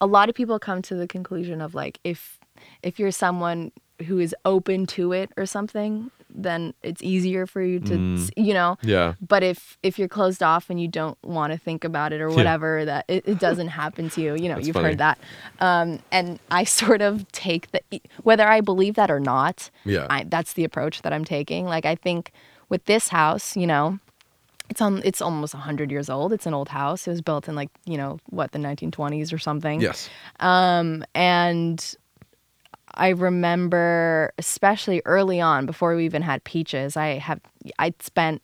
a lot of people come to the conclusion of like if if you're someone who is open to it or something, then it's easier for you to Mm. you know. Yeah. But if if you're closed off and you don't want to think about it or whatever, that it, it doesn't happen to you. You know, That's you've funny. heard that. Um, and I sort of take the whether I believe that or not. Yeah. I, that's the approach that I'm taking. Like I think with this house, you know, it's on it's almost 100 years old. It's an old house. It was built in like, you know, what the 1920s or something. Yes. Um, and I remember, especially early on, before we even had peaches, I have I'd spent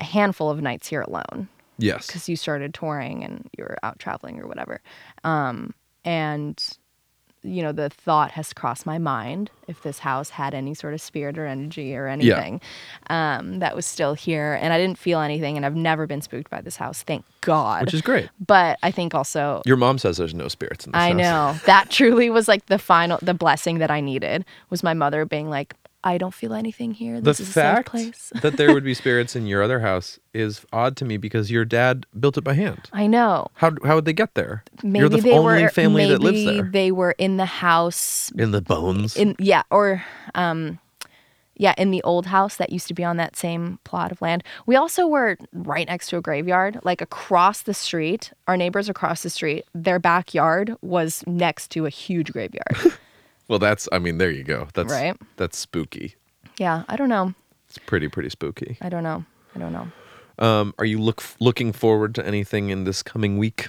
a handful of nights here alone Yes. because you started touring and you were out traveling or whatever. Um, and you know, the thought has crossed my mind if this house had any sort of spirit or energy or anything um, that was still here, and I didn't feel anything, and I've never been spooked by this house, thank God. Which is great. but I think also Your mom says there's no spirits in this house. I house. know. That truly was like the final the blessing that I needed was my mother being like, I don't feel anything here. the This is a fact safe place. that there would be spirits in your other house is odd to me because your dad built it by hand. I know. How how would they get there? Maybe You're the they only were family that lives there. they were in the house In the bones. in yeah, or um yeah, in the old house that used to be on that same plot of land. We also were right next to a graveyard, like across the street. Our neighbors across the street, their backyard was next to a huge graveyard. well, that's I mean, there you go. That's Right. That's spooky. yeah, I don't know. It's pretty pretty spooky. I don't know. I don't know. Um, are you look looking forward to anything in this coming week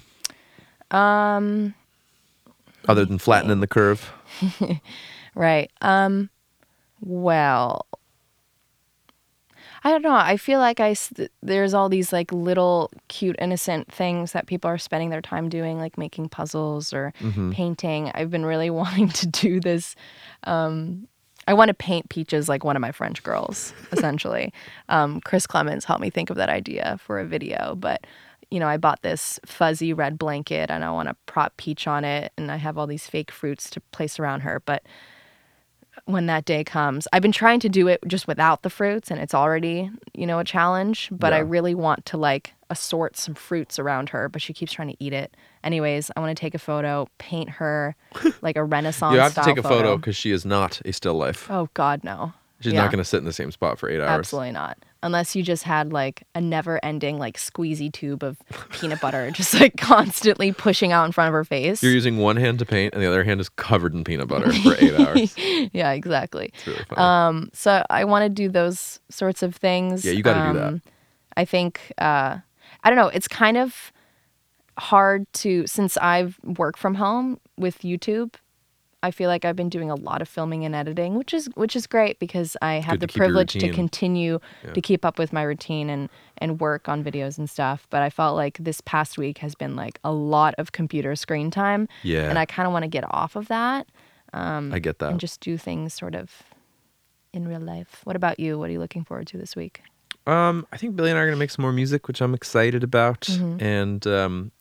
Um other than flattening the curve? Right. Um well, I don't know. I feel like I there's all these like little cute innocent things that people are spending their time doing like making puzzles or Mm-hmm. painting. I've been really wanting to do this um I want to paint peaches like one of my French girls, essentially. um, Chris Clemens helped me think of that idea for a video, but you know, I bought this fuzzy red blanket and I want to prop peach on it, and I have all these fake fruits to place around her, but when that day comes. I've been trying to do it just without the fruits and it's already, you know, a challenge, but I really want to like assort some fruits around her, but she keeps trying to eat it. Anyways, I want to take a photo, paint her like a renaissance You have to take a photo because she is not a still life. Oh god, no. She's Yeah. not going to sit in the same spot for eight hours. Absolutely not. Unless you just had like a never ending like squeezy tube of peanut butter just like constantly pushing out in front of her face. You're using one hand to paint, and the other hand is covered in peanut butter for eight hours. yeah, exactly. It's really. Um, so I want to do those sorts of things. Yeah, you gotta do that. Um, I think uh, I don't know. It's kind of hard to since I've worked from home with YouTube. I feel like I've been doing a lot of filming and editing, which is which is great because I have good to the privilege to continue Yeah. to keep up with my routine and and work on videos and stuff. But I felt like this past week has been like a lot of computer screen time, yeah, and I kind of want to get off of that I get that. and just do things sort of in real life. What about you? What are you looking forward to this week? Um, I think Billie and I are gonna make some more music, which I'm excited about, Mm-hmm. and um,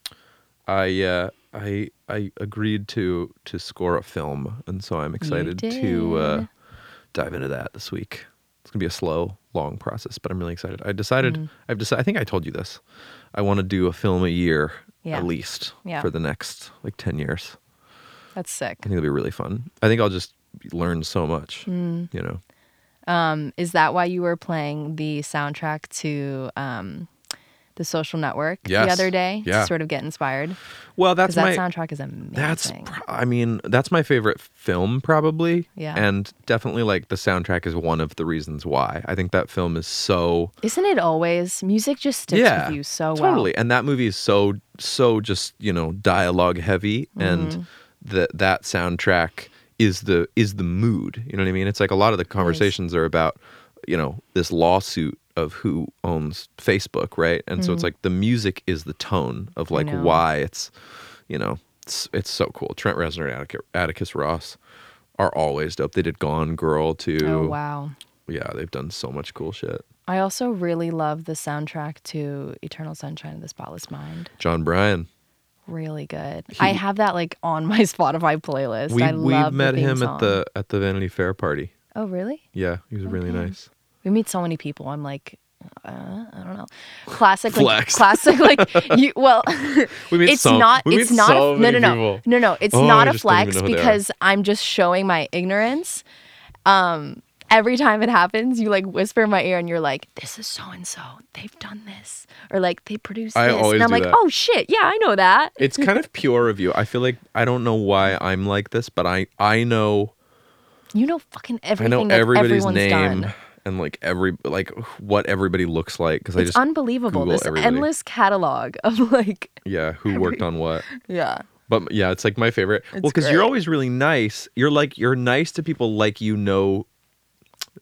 I uh, I I agreed to to score a film, and so I'm excited to uh, dive into that this week. It's gonna be a slow, long process, but I'm really excited. I decided Mm-hmm. I've decided. I think I told you this. I want to do a film a year Yeah. at least Yeah. for the next like ten years. That's sick. I think it'll be really fun. I think I'll just learn so much. Mm. You know. Um, is that why you were playing the soundtrack to um, the Social Network Yes. the other day Yeah. to sort of get inspired? Well, that's that my soundtrack is amazing. That's, pr- I mean, that's my favorite film, probably. Yeah. And definitely, like, the soundtrack is one of the reasons why. I think that film is so. Isn't it always? Music just sticks yeah. with you so totally. well. Totally, and that movie is so, so just, you know, dialogue heavy. Mm-hmm. And the, that soundtrack is the is the mood. You know what I mean? It's like a lot of the conversations are about, you know, this lawsuit of who owns Facebook, right? And so it's like the music is the tone of like Mm-hmm. why it's, you know, it's it's so cool. Trent Reznor and Atticus, Ross are always dope. They did Gone Girl too. Oh wow. Yeah, they've done so much cool shit. I also really love the soundtrack to Eternal Sunshine of the Spotless Mind. Jon Brion. Really good. I have that like on my Spotify playlist. We I we met him song. at the at the Vanity Fair party. Oh really? Yeah, he was really nice. We meet so many people. I'm like, uh, I don't know. Classic, like, Flex. classic, like you. Well, We meet it's so- not. we It's meet not. so a, no, many no, no, people. no, no. It's Oh, not I a just don't even flex know who they are. because I'm just showing my ignorance. Um, every time it happens, you like whisper in my ear, and you're like, "This is so and so. They've done this, or like they produced I this," always and I'm do like, that. "Oh shit, yeah, I know that." It's kind of pure of you. I feel like I don't know why I'm like this, but I I know You know fucking everything. I know that everybody's everyone's name done. And like every like what everybody looks like because I It's just unbelievable. Google this everybody. endless catalog of like, yeah who worked on what. yeah. But yeah, it's like my favorite. well, because you're always really nice. You're like you're nice to people like you know.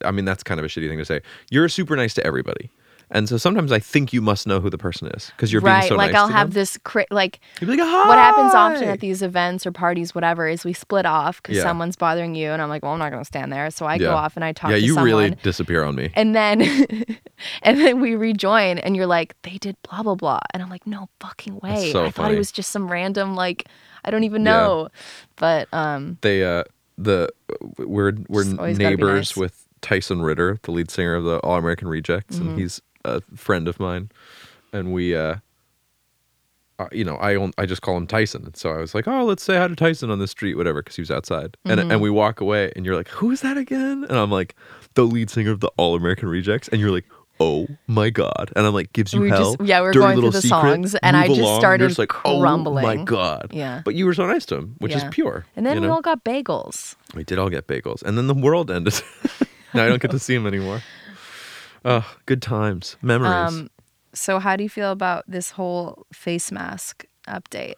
I mean, that's kind of a shitty thing to say. You're super nice to everybody, and so sometimes I think you must know who the person is because you're right. being so like nice. I'll to have them. this like like, what happens often at these events or parties, whatever, is we split off because Yeah. someone's bothering you, and I'm like, well, I'm not going to stand there, so I go off and I talk Yeah, to you someone, really disappear on me. and then and then we rejoin, and you're like, they did blah blah blah, and I'm like, no fucking way, so I thought it was just some random like I don't even Yeah. know, but um, they uh the we're we're Just always gotta be neighbors nice. with Tyson Ritter, the lead singer of the All American Rejects, Mm-hmm. and he's a friend of mine, and we uh. Uh, you know, I own, I just call him Tyson, and so I was like, "Oh, let's say hi to Tyson on the street, whatever," because he was outside, and Mm-hmm. and we walk away, and you're like, "Who is that again?" And I'm like, "The lead singer of the All American Rejects," and you're like, "Oh my god!" And I'm like, "Gives you We hell." just- yeah, we were Dirty going through Little the Secret, songs, and I just Along. Started just like, "Oh my crumbling." god!" Yeah. But you were so nice to him, which Yeah. is pure. and then we know? all got bagels. We did all get bagels, and then the world ended. now I don't get to see him anymore. Oh, good times, memories. Um, so how do you feel about this whole face mask update?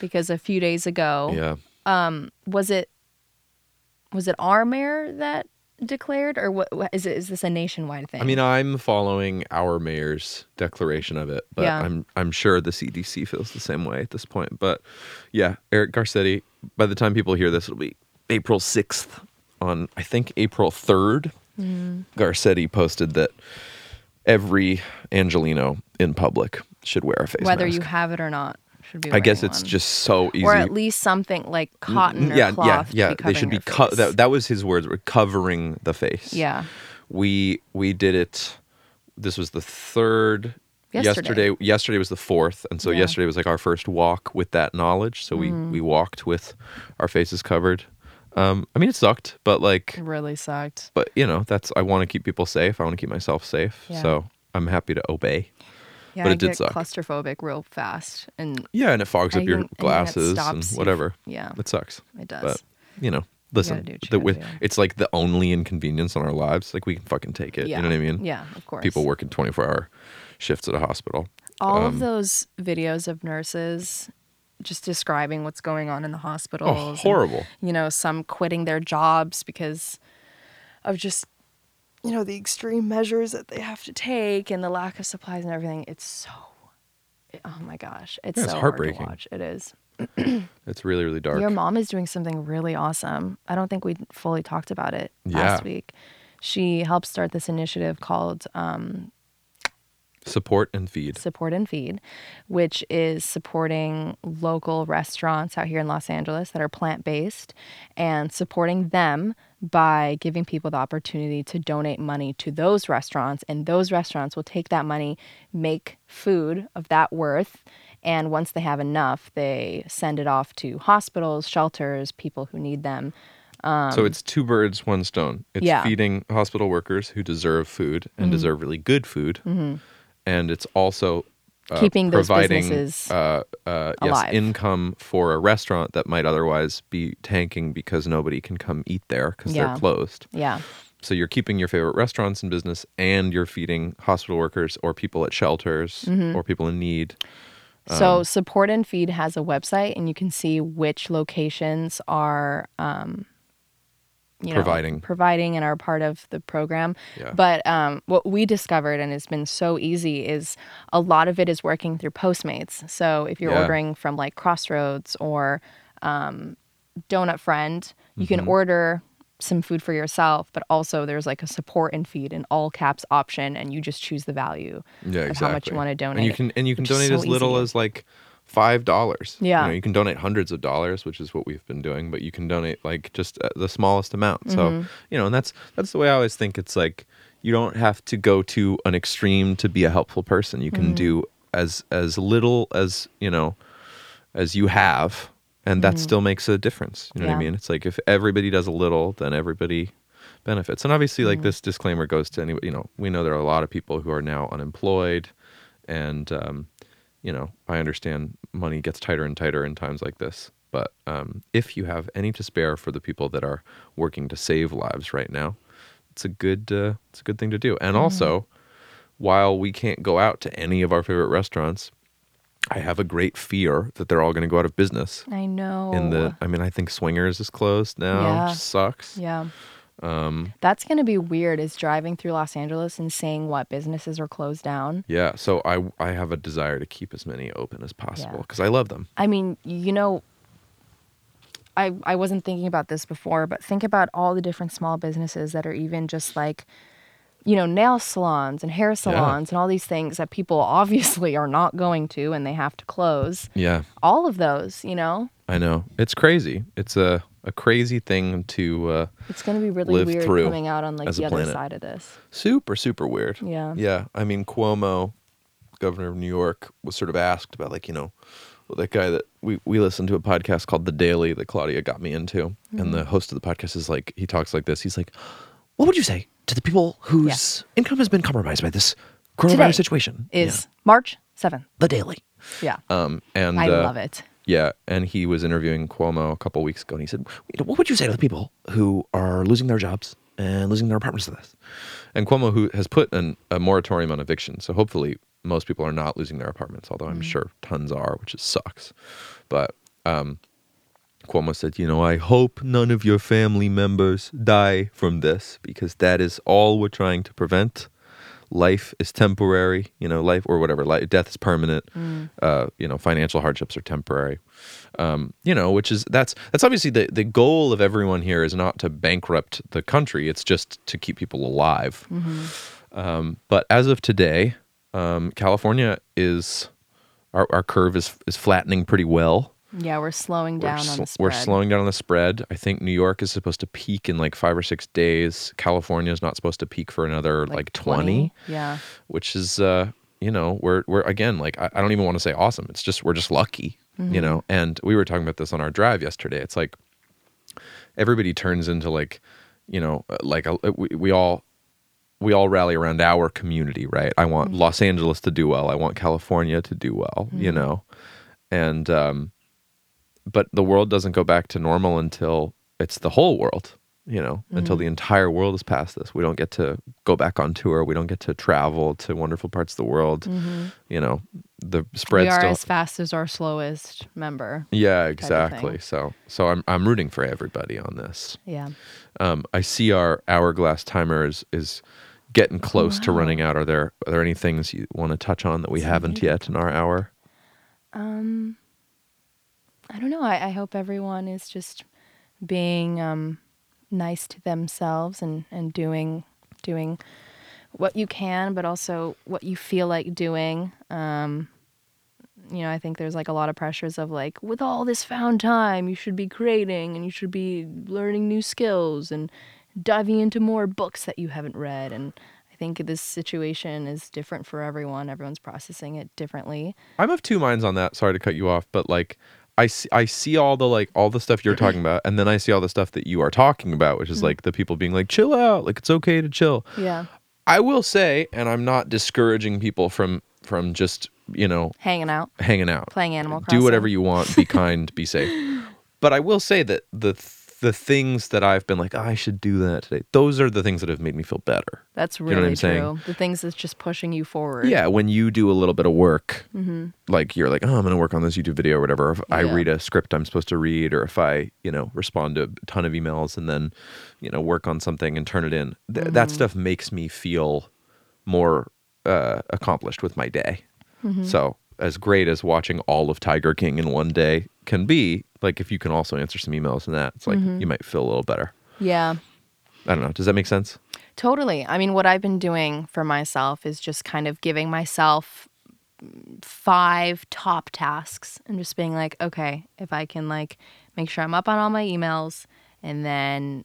Because a few days ago, yeah, was it was it our mayor that declared, or what? what is it? Is this a nationwide thing? I mean, I'm following our mayor's declaration of it, but Yeah. I'm I'm sure the CDC feels the same way at this point. But yeah, Eric Garcetti. By the time people hear this, it'll be April sixth on I think April 3rd, Mm-hmm. Garcetti posted that every Angeleno in public should wear a face Whether mask. you have it or not, should be. I guess it's one. just so easy. or at least something like cotton or yeah, cloth. yeah, yeah. They should be co- that. That was his words. Were covering the face. Yeah. we we did it. This was the third. Yesterday. Yesterday, yesterday was the fourth, and so Yeah. yesterday was like our first walk with that knowledge. So we Mm-hmm. we walked with our faces covered. Um, I mean, it sucked, but like, It really sucked. but you know, that's I want to keep people safe. I want to keep myself safe. Yeah. So I'm happy to obey. Yeah, But I it did get suck. claustrophobic real fast, and Yeah, and it fogs up anything- your anything that glasses and stops you- whatever. yeah, It sucks. it does. But you know, listen, do what you the, gotta with do. it's like the only inconvenience on our lives. Like we can fucking take it. yeah. You know what I mean? Yeah, of course. People working 24 hour shifts at a hospital. All um, of those videos of nurses just describing what's going on in the hospitals. Oh, and, horrible. you know, some quitting their jobs because of just, you know, the extreme measures that they have to take and the lack of supplies and everything. It's so, oh my gosh, it's Yeah, it's so heartbreaking. hard. It is. It's really, really dark. Your mom is doing something really awesome. I don't think we fully talked about it Yeah. last week. She helped start this initiative called um, Support and feed. Support and Feed, which is supporting local restaurants out here in Los Angeles that are plant based and supporting them by giving people the opportunity to donate money to those restaurants. And those restaurants will take that money, make food of that worth. And once they have enough, they send it off to hospitals, shelters, people who need them. so it's two birds, one stone. It's Um, Yeah. Mm-hmm. feeding hospital workers who deserve food and deserve really good food. And it's also uh, Keeping those businesses uh, uh, yes, alive. income for a restaurant that might otherwise be tanking because nobody can come eat there because Yeah. they're closed. Yeah. So you're keeping your favorite restaurants in business and you're feeding hospital workers or people at shelters Mm-hmm. or people in need. So Um, Support and Feed has a website, and you can see which locations are, um, you know, Providing. providing and are part of the program. Yeah. But um, what we discovered, and it's been so easy, is a lot of it is working through Postmates. So if you're Yeah. ordering from like Crossroads or um, Donut Friend, you Mm-hmm. can order some food for yourself, but also there's like a support and feed in all caps option, and you just choose the value Yeah, of exactly. how much you want to donate. And you can and you can donate so as little easy. as like five dollars. Yeah. you, know, you can donate hundreds of dollars, which is what we've been doing. But you can donate like just uh, the smallest amount. Mm-hmm. So you know, and that's that's the way I always think. It's like you don't have to go to an extreme to be a helpful person. You Mm-hmm. can do as as little as you know as you have, and that still makes a difference. You know what I Mm-hmm. Mean? It's like if everybody does a little, then everybody benefits. And obviously, Mm-hmm. like this disclaimer goes to anybody. You know, we know there are a lot of people who are now unemployed, and um, you know, I understand money gets tighter and tighter in times like this. But um, if you have any to spare for the people that are working to save lives right now, it's a good uh, it's a good thing to do. And also, while we can't go out to any of our favorite restaurants, I have a great fear that they're all going to go out of business. I know. In the, I mean, I think Swingers is closed now. Yeah. Which sucks. Yeah. Um, That's going to be weird is driving through Los Angeles and seeing what businesses are closed down. yeah. So I I have a desire to keep as many open as possible because I love them. I mean, you know, I I wasn't thinking about this before, but think about all the different small businesses that are even just like you know, nail salons and hair salons and all these things that people obviously are not going to and they have to close. Yeah. All of those, you know, I know. It's crazy. It's a, a crazy thing to uh, it's going to be really weird coming out on like the other side of this. super, super weird. Yeah. Yeah. I mean, Cuomo, governor of New York, was sort of asked about, like, you know, well, that guy that we, we listened to a podcast called The Daily that Claudia got me into. And Mm-hmm. the host of the podcast is like, he talks like this. He's like, what would you say to the people whose income has been compromised by this coronavirus Today situation? Is March 7th. The Daily. Yeah. Um, and I uh, love it. Yeah, and he was interviewing Cuomo a couple weeks ago, and he said, "What would you say to the people who are losing their jobs and losing their apartments to this?" And Cuomo, who has put an, a moratorium on eviction, so hopefully most people are not losing their apartments, although I'm sure tons are, which is sucks. But um, Cuomo said, "You know, I hope none of your family members die from this because that is all we're trying to prevent." Life is temporary, you know, life or whatever, life, death is permanent. Mm. Uh, you know, financial hardships are temporary. Um, you know, which is that's that's obviously the the goal of everyone here is not to bankrupt the country. It's just to keep people alive. Mm-hmm. Um, but as of today, um, California is our, our curve is is flattening pretty well. Yeah, we're slowing down we're, on the spread. we're slowing down on the spread. I think New York is supposed to peak in like five or six days. California is not supposed to peak for another like, 20, Yeah. which is, uh, you know, we're, we're again, like, I, I don't even want to say awesome. It's just, we're just lucky, you know? And we were talking about this on our drive yesterday. It's like everybody turns into like, you know, uh, like a, we, we all, we all rally around our community, right? I want Los Angeles to do well. I want California to do well, you know? And, um, but the world doesn't go back to normal until it's the whole world you know until the entire world is past this. We don't get to go back on tour. We don't get to travel to wonderful parts of the world. You know the spread we are still as fast as our slowest member. yeah exactly. So so i'm i'm rooting for everybody on this. Yeah. um i see our hourglass timer is is getting close to running out. Are there are there any things you want to touch on that we haven't yet in our hour? Um, I don't know. I, I hope everyone is just being um, nice to themselves and, and doing doing what you can, but also what you feel like doing. Um, you know, I think there's like a lot of pressures of like, with all this found time, you should be creating and you should be learning new skills and diving into more books that you haven't read. And I think this situation is different for everyone. Everyone's processing it differently. I'm of two minds on that. Sorry to cut you off, but like I see, I see all the like all the stuff you're talking about, and then I see all the stuff that you are talking about, which is mm-hmm. like the people being like, chill out, like it's okay to chill. Yeah. I will say, and I'm not discouraging people from from just you know Hanging out. hanging out, playing Animal Crossing. do whatever you want, be kind, be safe. But I will say that the the things that I've been like, "Oh, I should do that today. Those are the things that have made me feel better. That's know what really I'm saying? true. The things that's just pushing you forward. Yeah, when you do a little bit of work, Mm-hmm. like you're like, oh, I'm going to work on this YouTube video or whatever. If I read a script I'm supposed to read, or if I, you know, respond to a ton of emails and then, you know, work on something and turn it in, th- that Mm-hmm. stuff makes me feel more uh, accomplished with my day. Mm-hmm. So, as great as watching all of Tiger King in one day can be, like if you can also answer some emails and that, it's like Mm-hmm. you might feel a little better. Yeah. I don't know. Does that make sense? Totally. I mean, what I've been doing for myself is just kind of giving myself five top tasks and just being like, okay, if I can like make sure I'm up on all my emails and then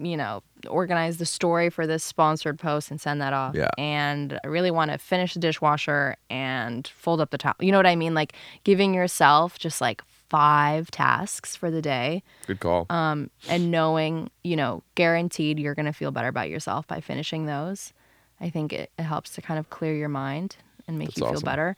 you know, organize the story for this sponsored post and send that off. Yeah. And I really want to finish the dishwasher and fold up the towel. You know what I mean? Like giving yourself just like five tasks for the day Good call. um, and knowing, you know, guaranteed you're going to feel better about yourself by finishing those. I think it, it helps to kind of clear your mind and make That's you feel awesome. better.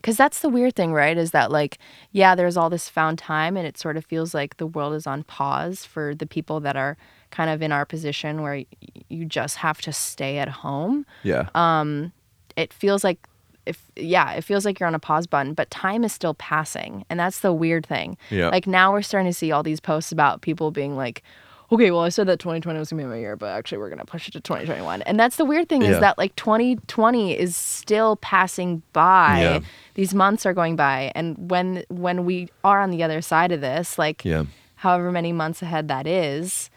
Because that's the weird thing, right? Is that, like, yeah, there's all this found time, and it sort of feels like the world is on pause for the people that are kind of in our position where y- you just have to stay at home yeah. um, it feels like if yeah it feels like you're on a pause button but time is still passing and that's the weird thing Yeah. like now we're starting to see all these posts about people being like okay well i said that 2020 was gonna be my year but actually we're gonna push it to 2021 and that's the weird thing Yeah. is that like 2020 is still passing by Yeah. these months are going by and when when we are on the other side of this like yeah. however many months ahead that is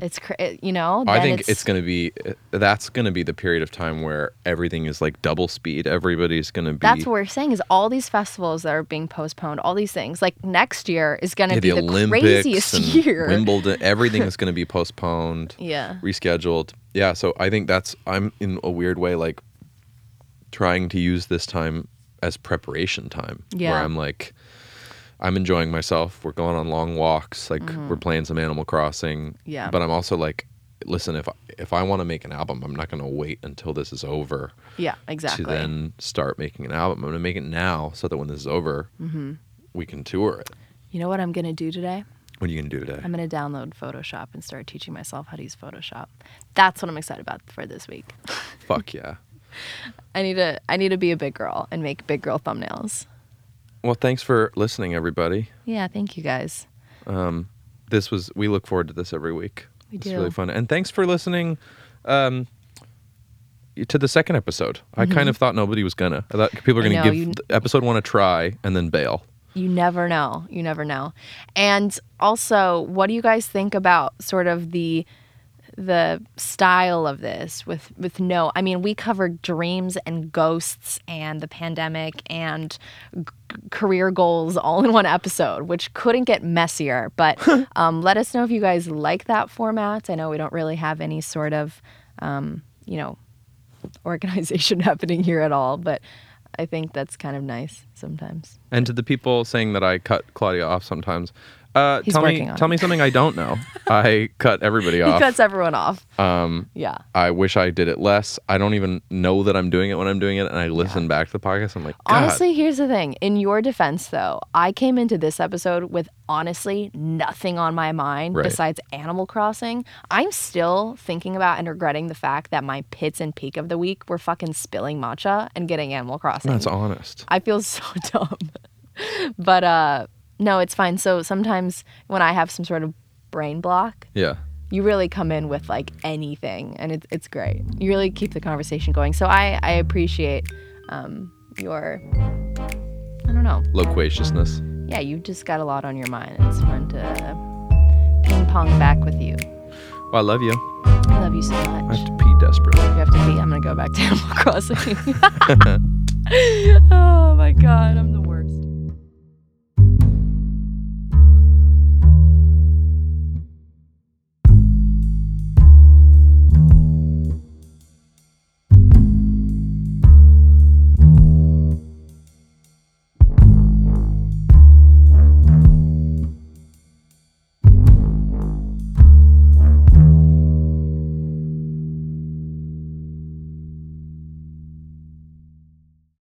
it's cra- it- you know I think it's, going to be uh, that's going to be the period of time where everything is like double speed. Everybody's going to be That's what we're saying is all these festivals that are being postponed, all these things. Like next year is going to Yeah, be the the, Olympics craziest year. Wimbledon. Everything is going to be postponed, Yeah. rescheduled. Yeah, so I think that's I'm in a weird way like trying to use this time as preparation time. Yeah. Where I'm like, I'm enjoying myself. We're going on long walks. Like we're playing some Animal Crossing. Mm-hmm. Yeah. But I'm also like, listen, if I, if I want to make an album, I'm not going to wait until this is over. Yeah, exactly. to then start making an album. I'm gonna make it now so that when this is over, Mm-hmm. we can tour it. you know what I'm going to do today? What are you gonna do today? I'm going to download Photoshop and start teaching myself how to use Photoshop. That's what I'm excited about for this week. Fuck yeah. I need to I need to be a big girl and make big girl thumbnails. Well, thanks for listening, everybody. Yeah, thank you guys. Um, this was we look forward to this every week. We it's do. really fun, and thanks for listening. Um, to the second episode. I kind of thought nobody was gonna. I thought people were Mm-hmm. Gonna know, give you- episode one a try and then bail. You never know. You never know. And also, what do you guys think about sort of the the style of this with with no I mean we covered dreams and ghosts and the pandemic and g- career goals all in one episode which couldn't get messier. But um, let us know if you guys like that format. I know we don't really have any sort of um, you know organization happening here at all but I think that's kind of nice sometimes. And to the people saying that I cut Claudia off sometimes, uh, He's tell me on tell it. me something I don't know. I cut everybody off. he off. cuts everyone off um, yeah I wish I did it less. I don't even know that I'm doing it when I'm doing it, and I listen back to the podcast. I'm like, God, Honestly, here's the thing. In your defense, though, I came into this episode with honestly nothing on my mind Right. besides Animal Crossing. I'm still thinking about and regretting the fact that my pits and peak of the week were fucking spilling matcha and getting Animal Crossing. that's honest. I feel so dumb. but uh no, it's fine. So sometimes when I have some sort of brain block, Yeah. you really come in with like anything and it, it's great you really keep the conversation going so i i appreciate um your i don't know Loquaciousness. yeah you just got a lot on your mind it's fun to ping pong back with you Well, I love you. i love you so much. I have to pee desperately. you have to pee i'm gonna go back to animal crossing oh my god i'm the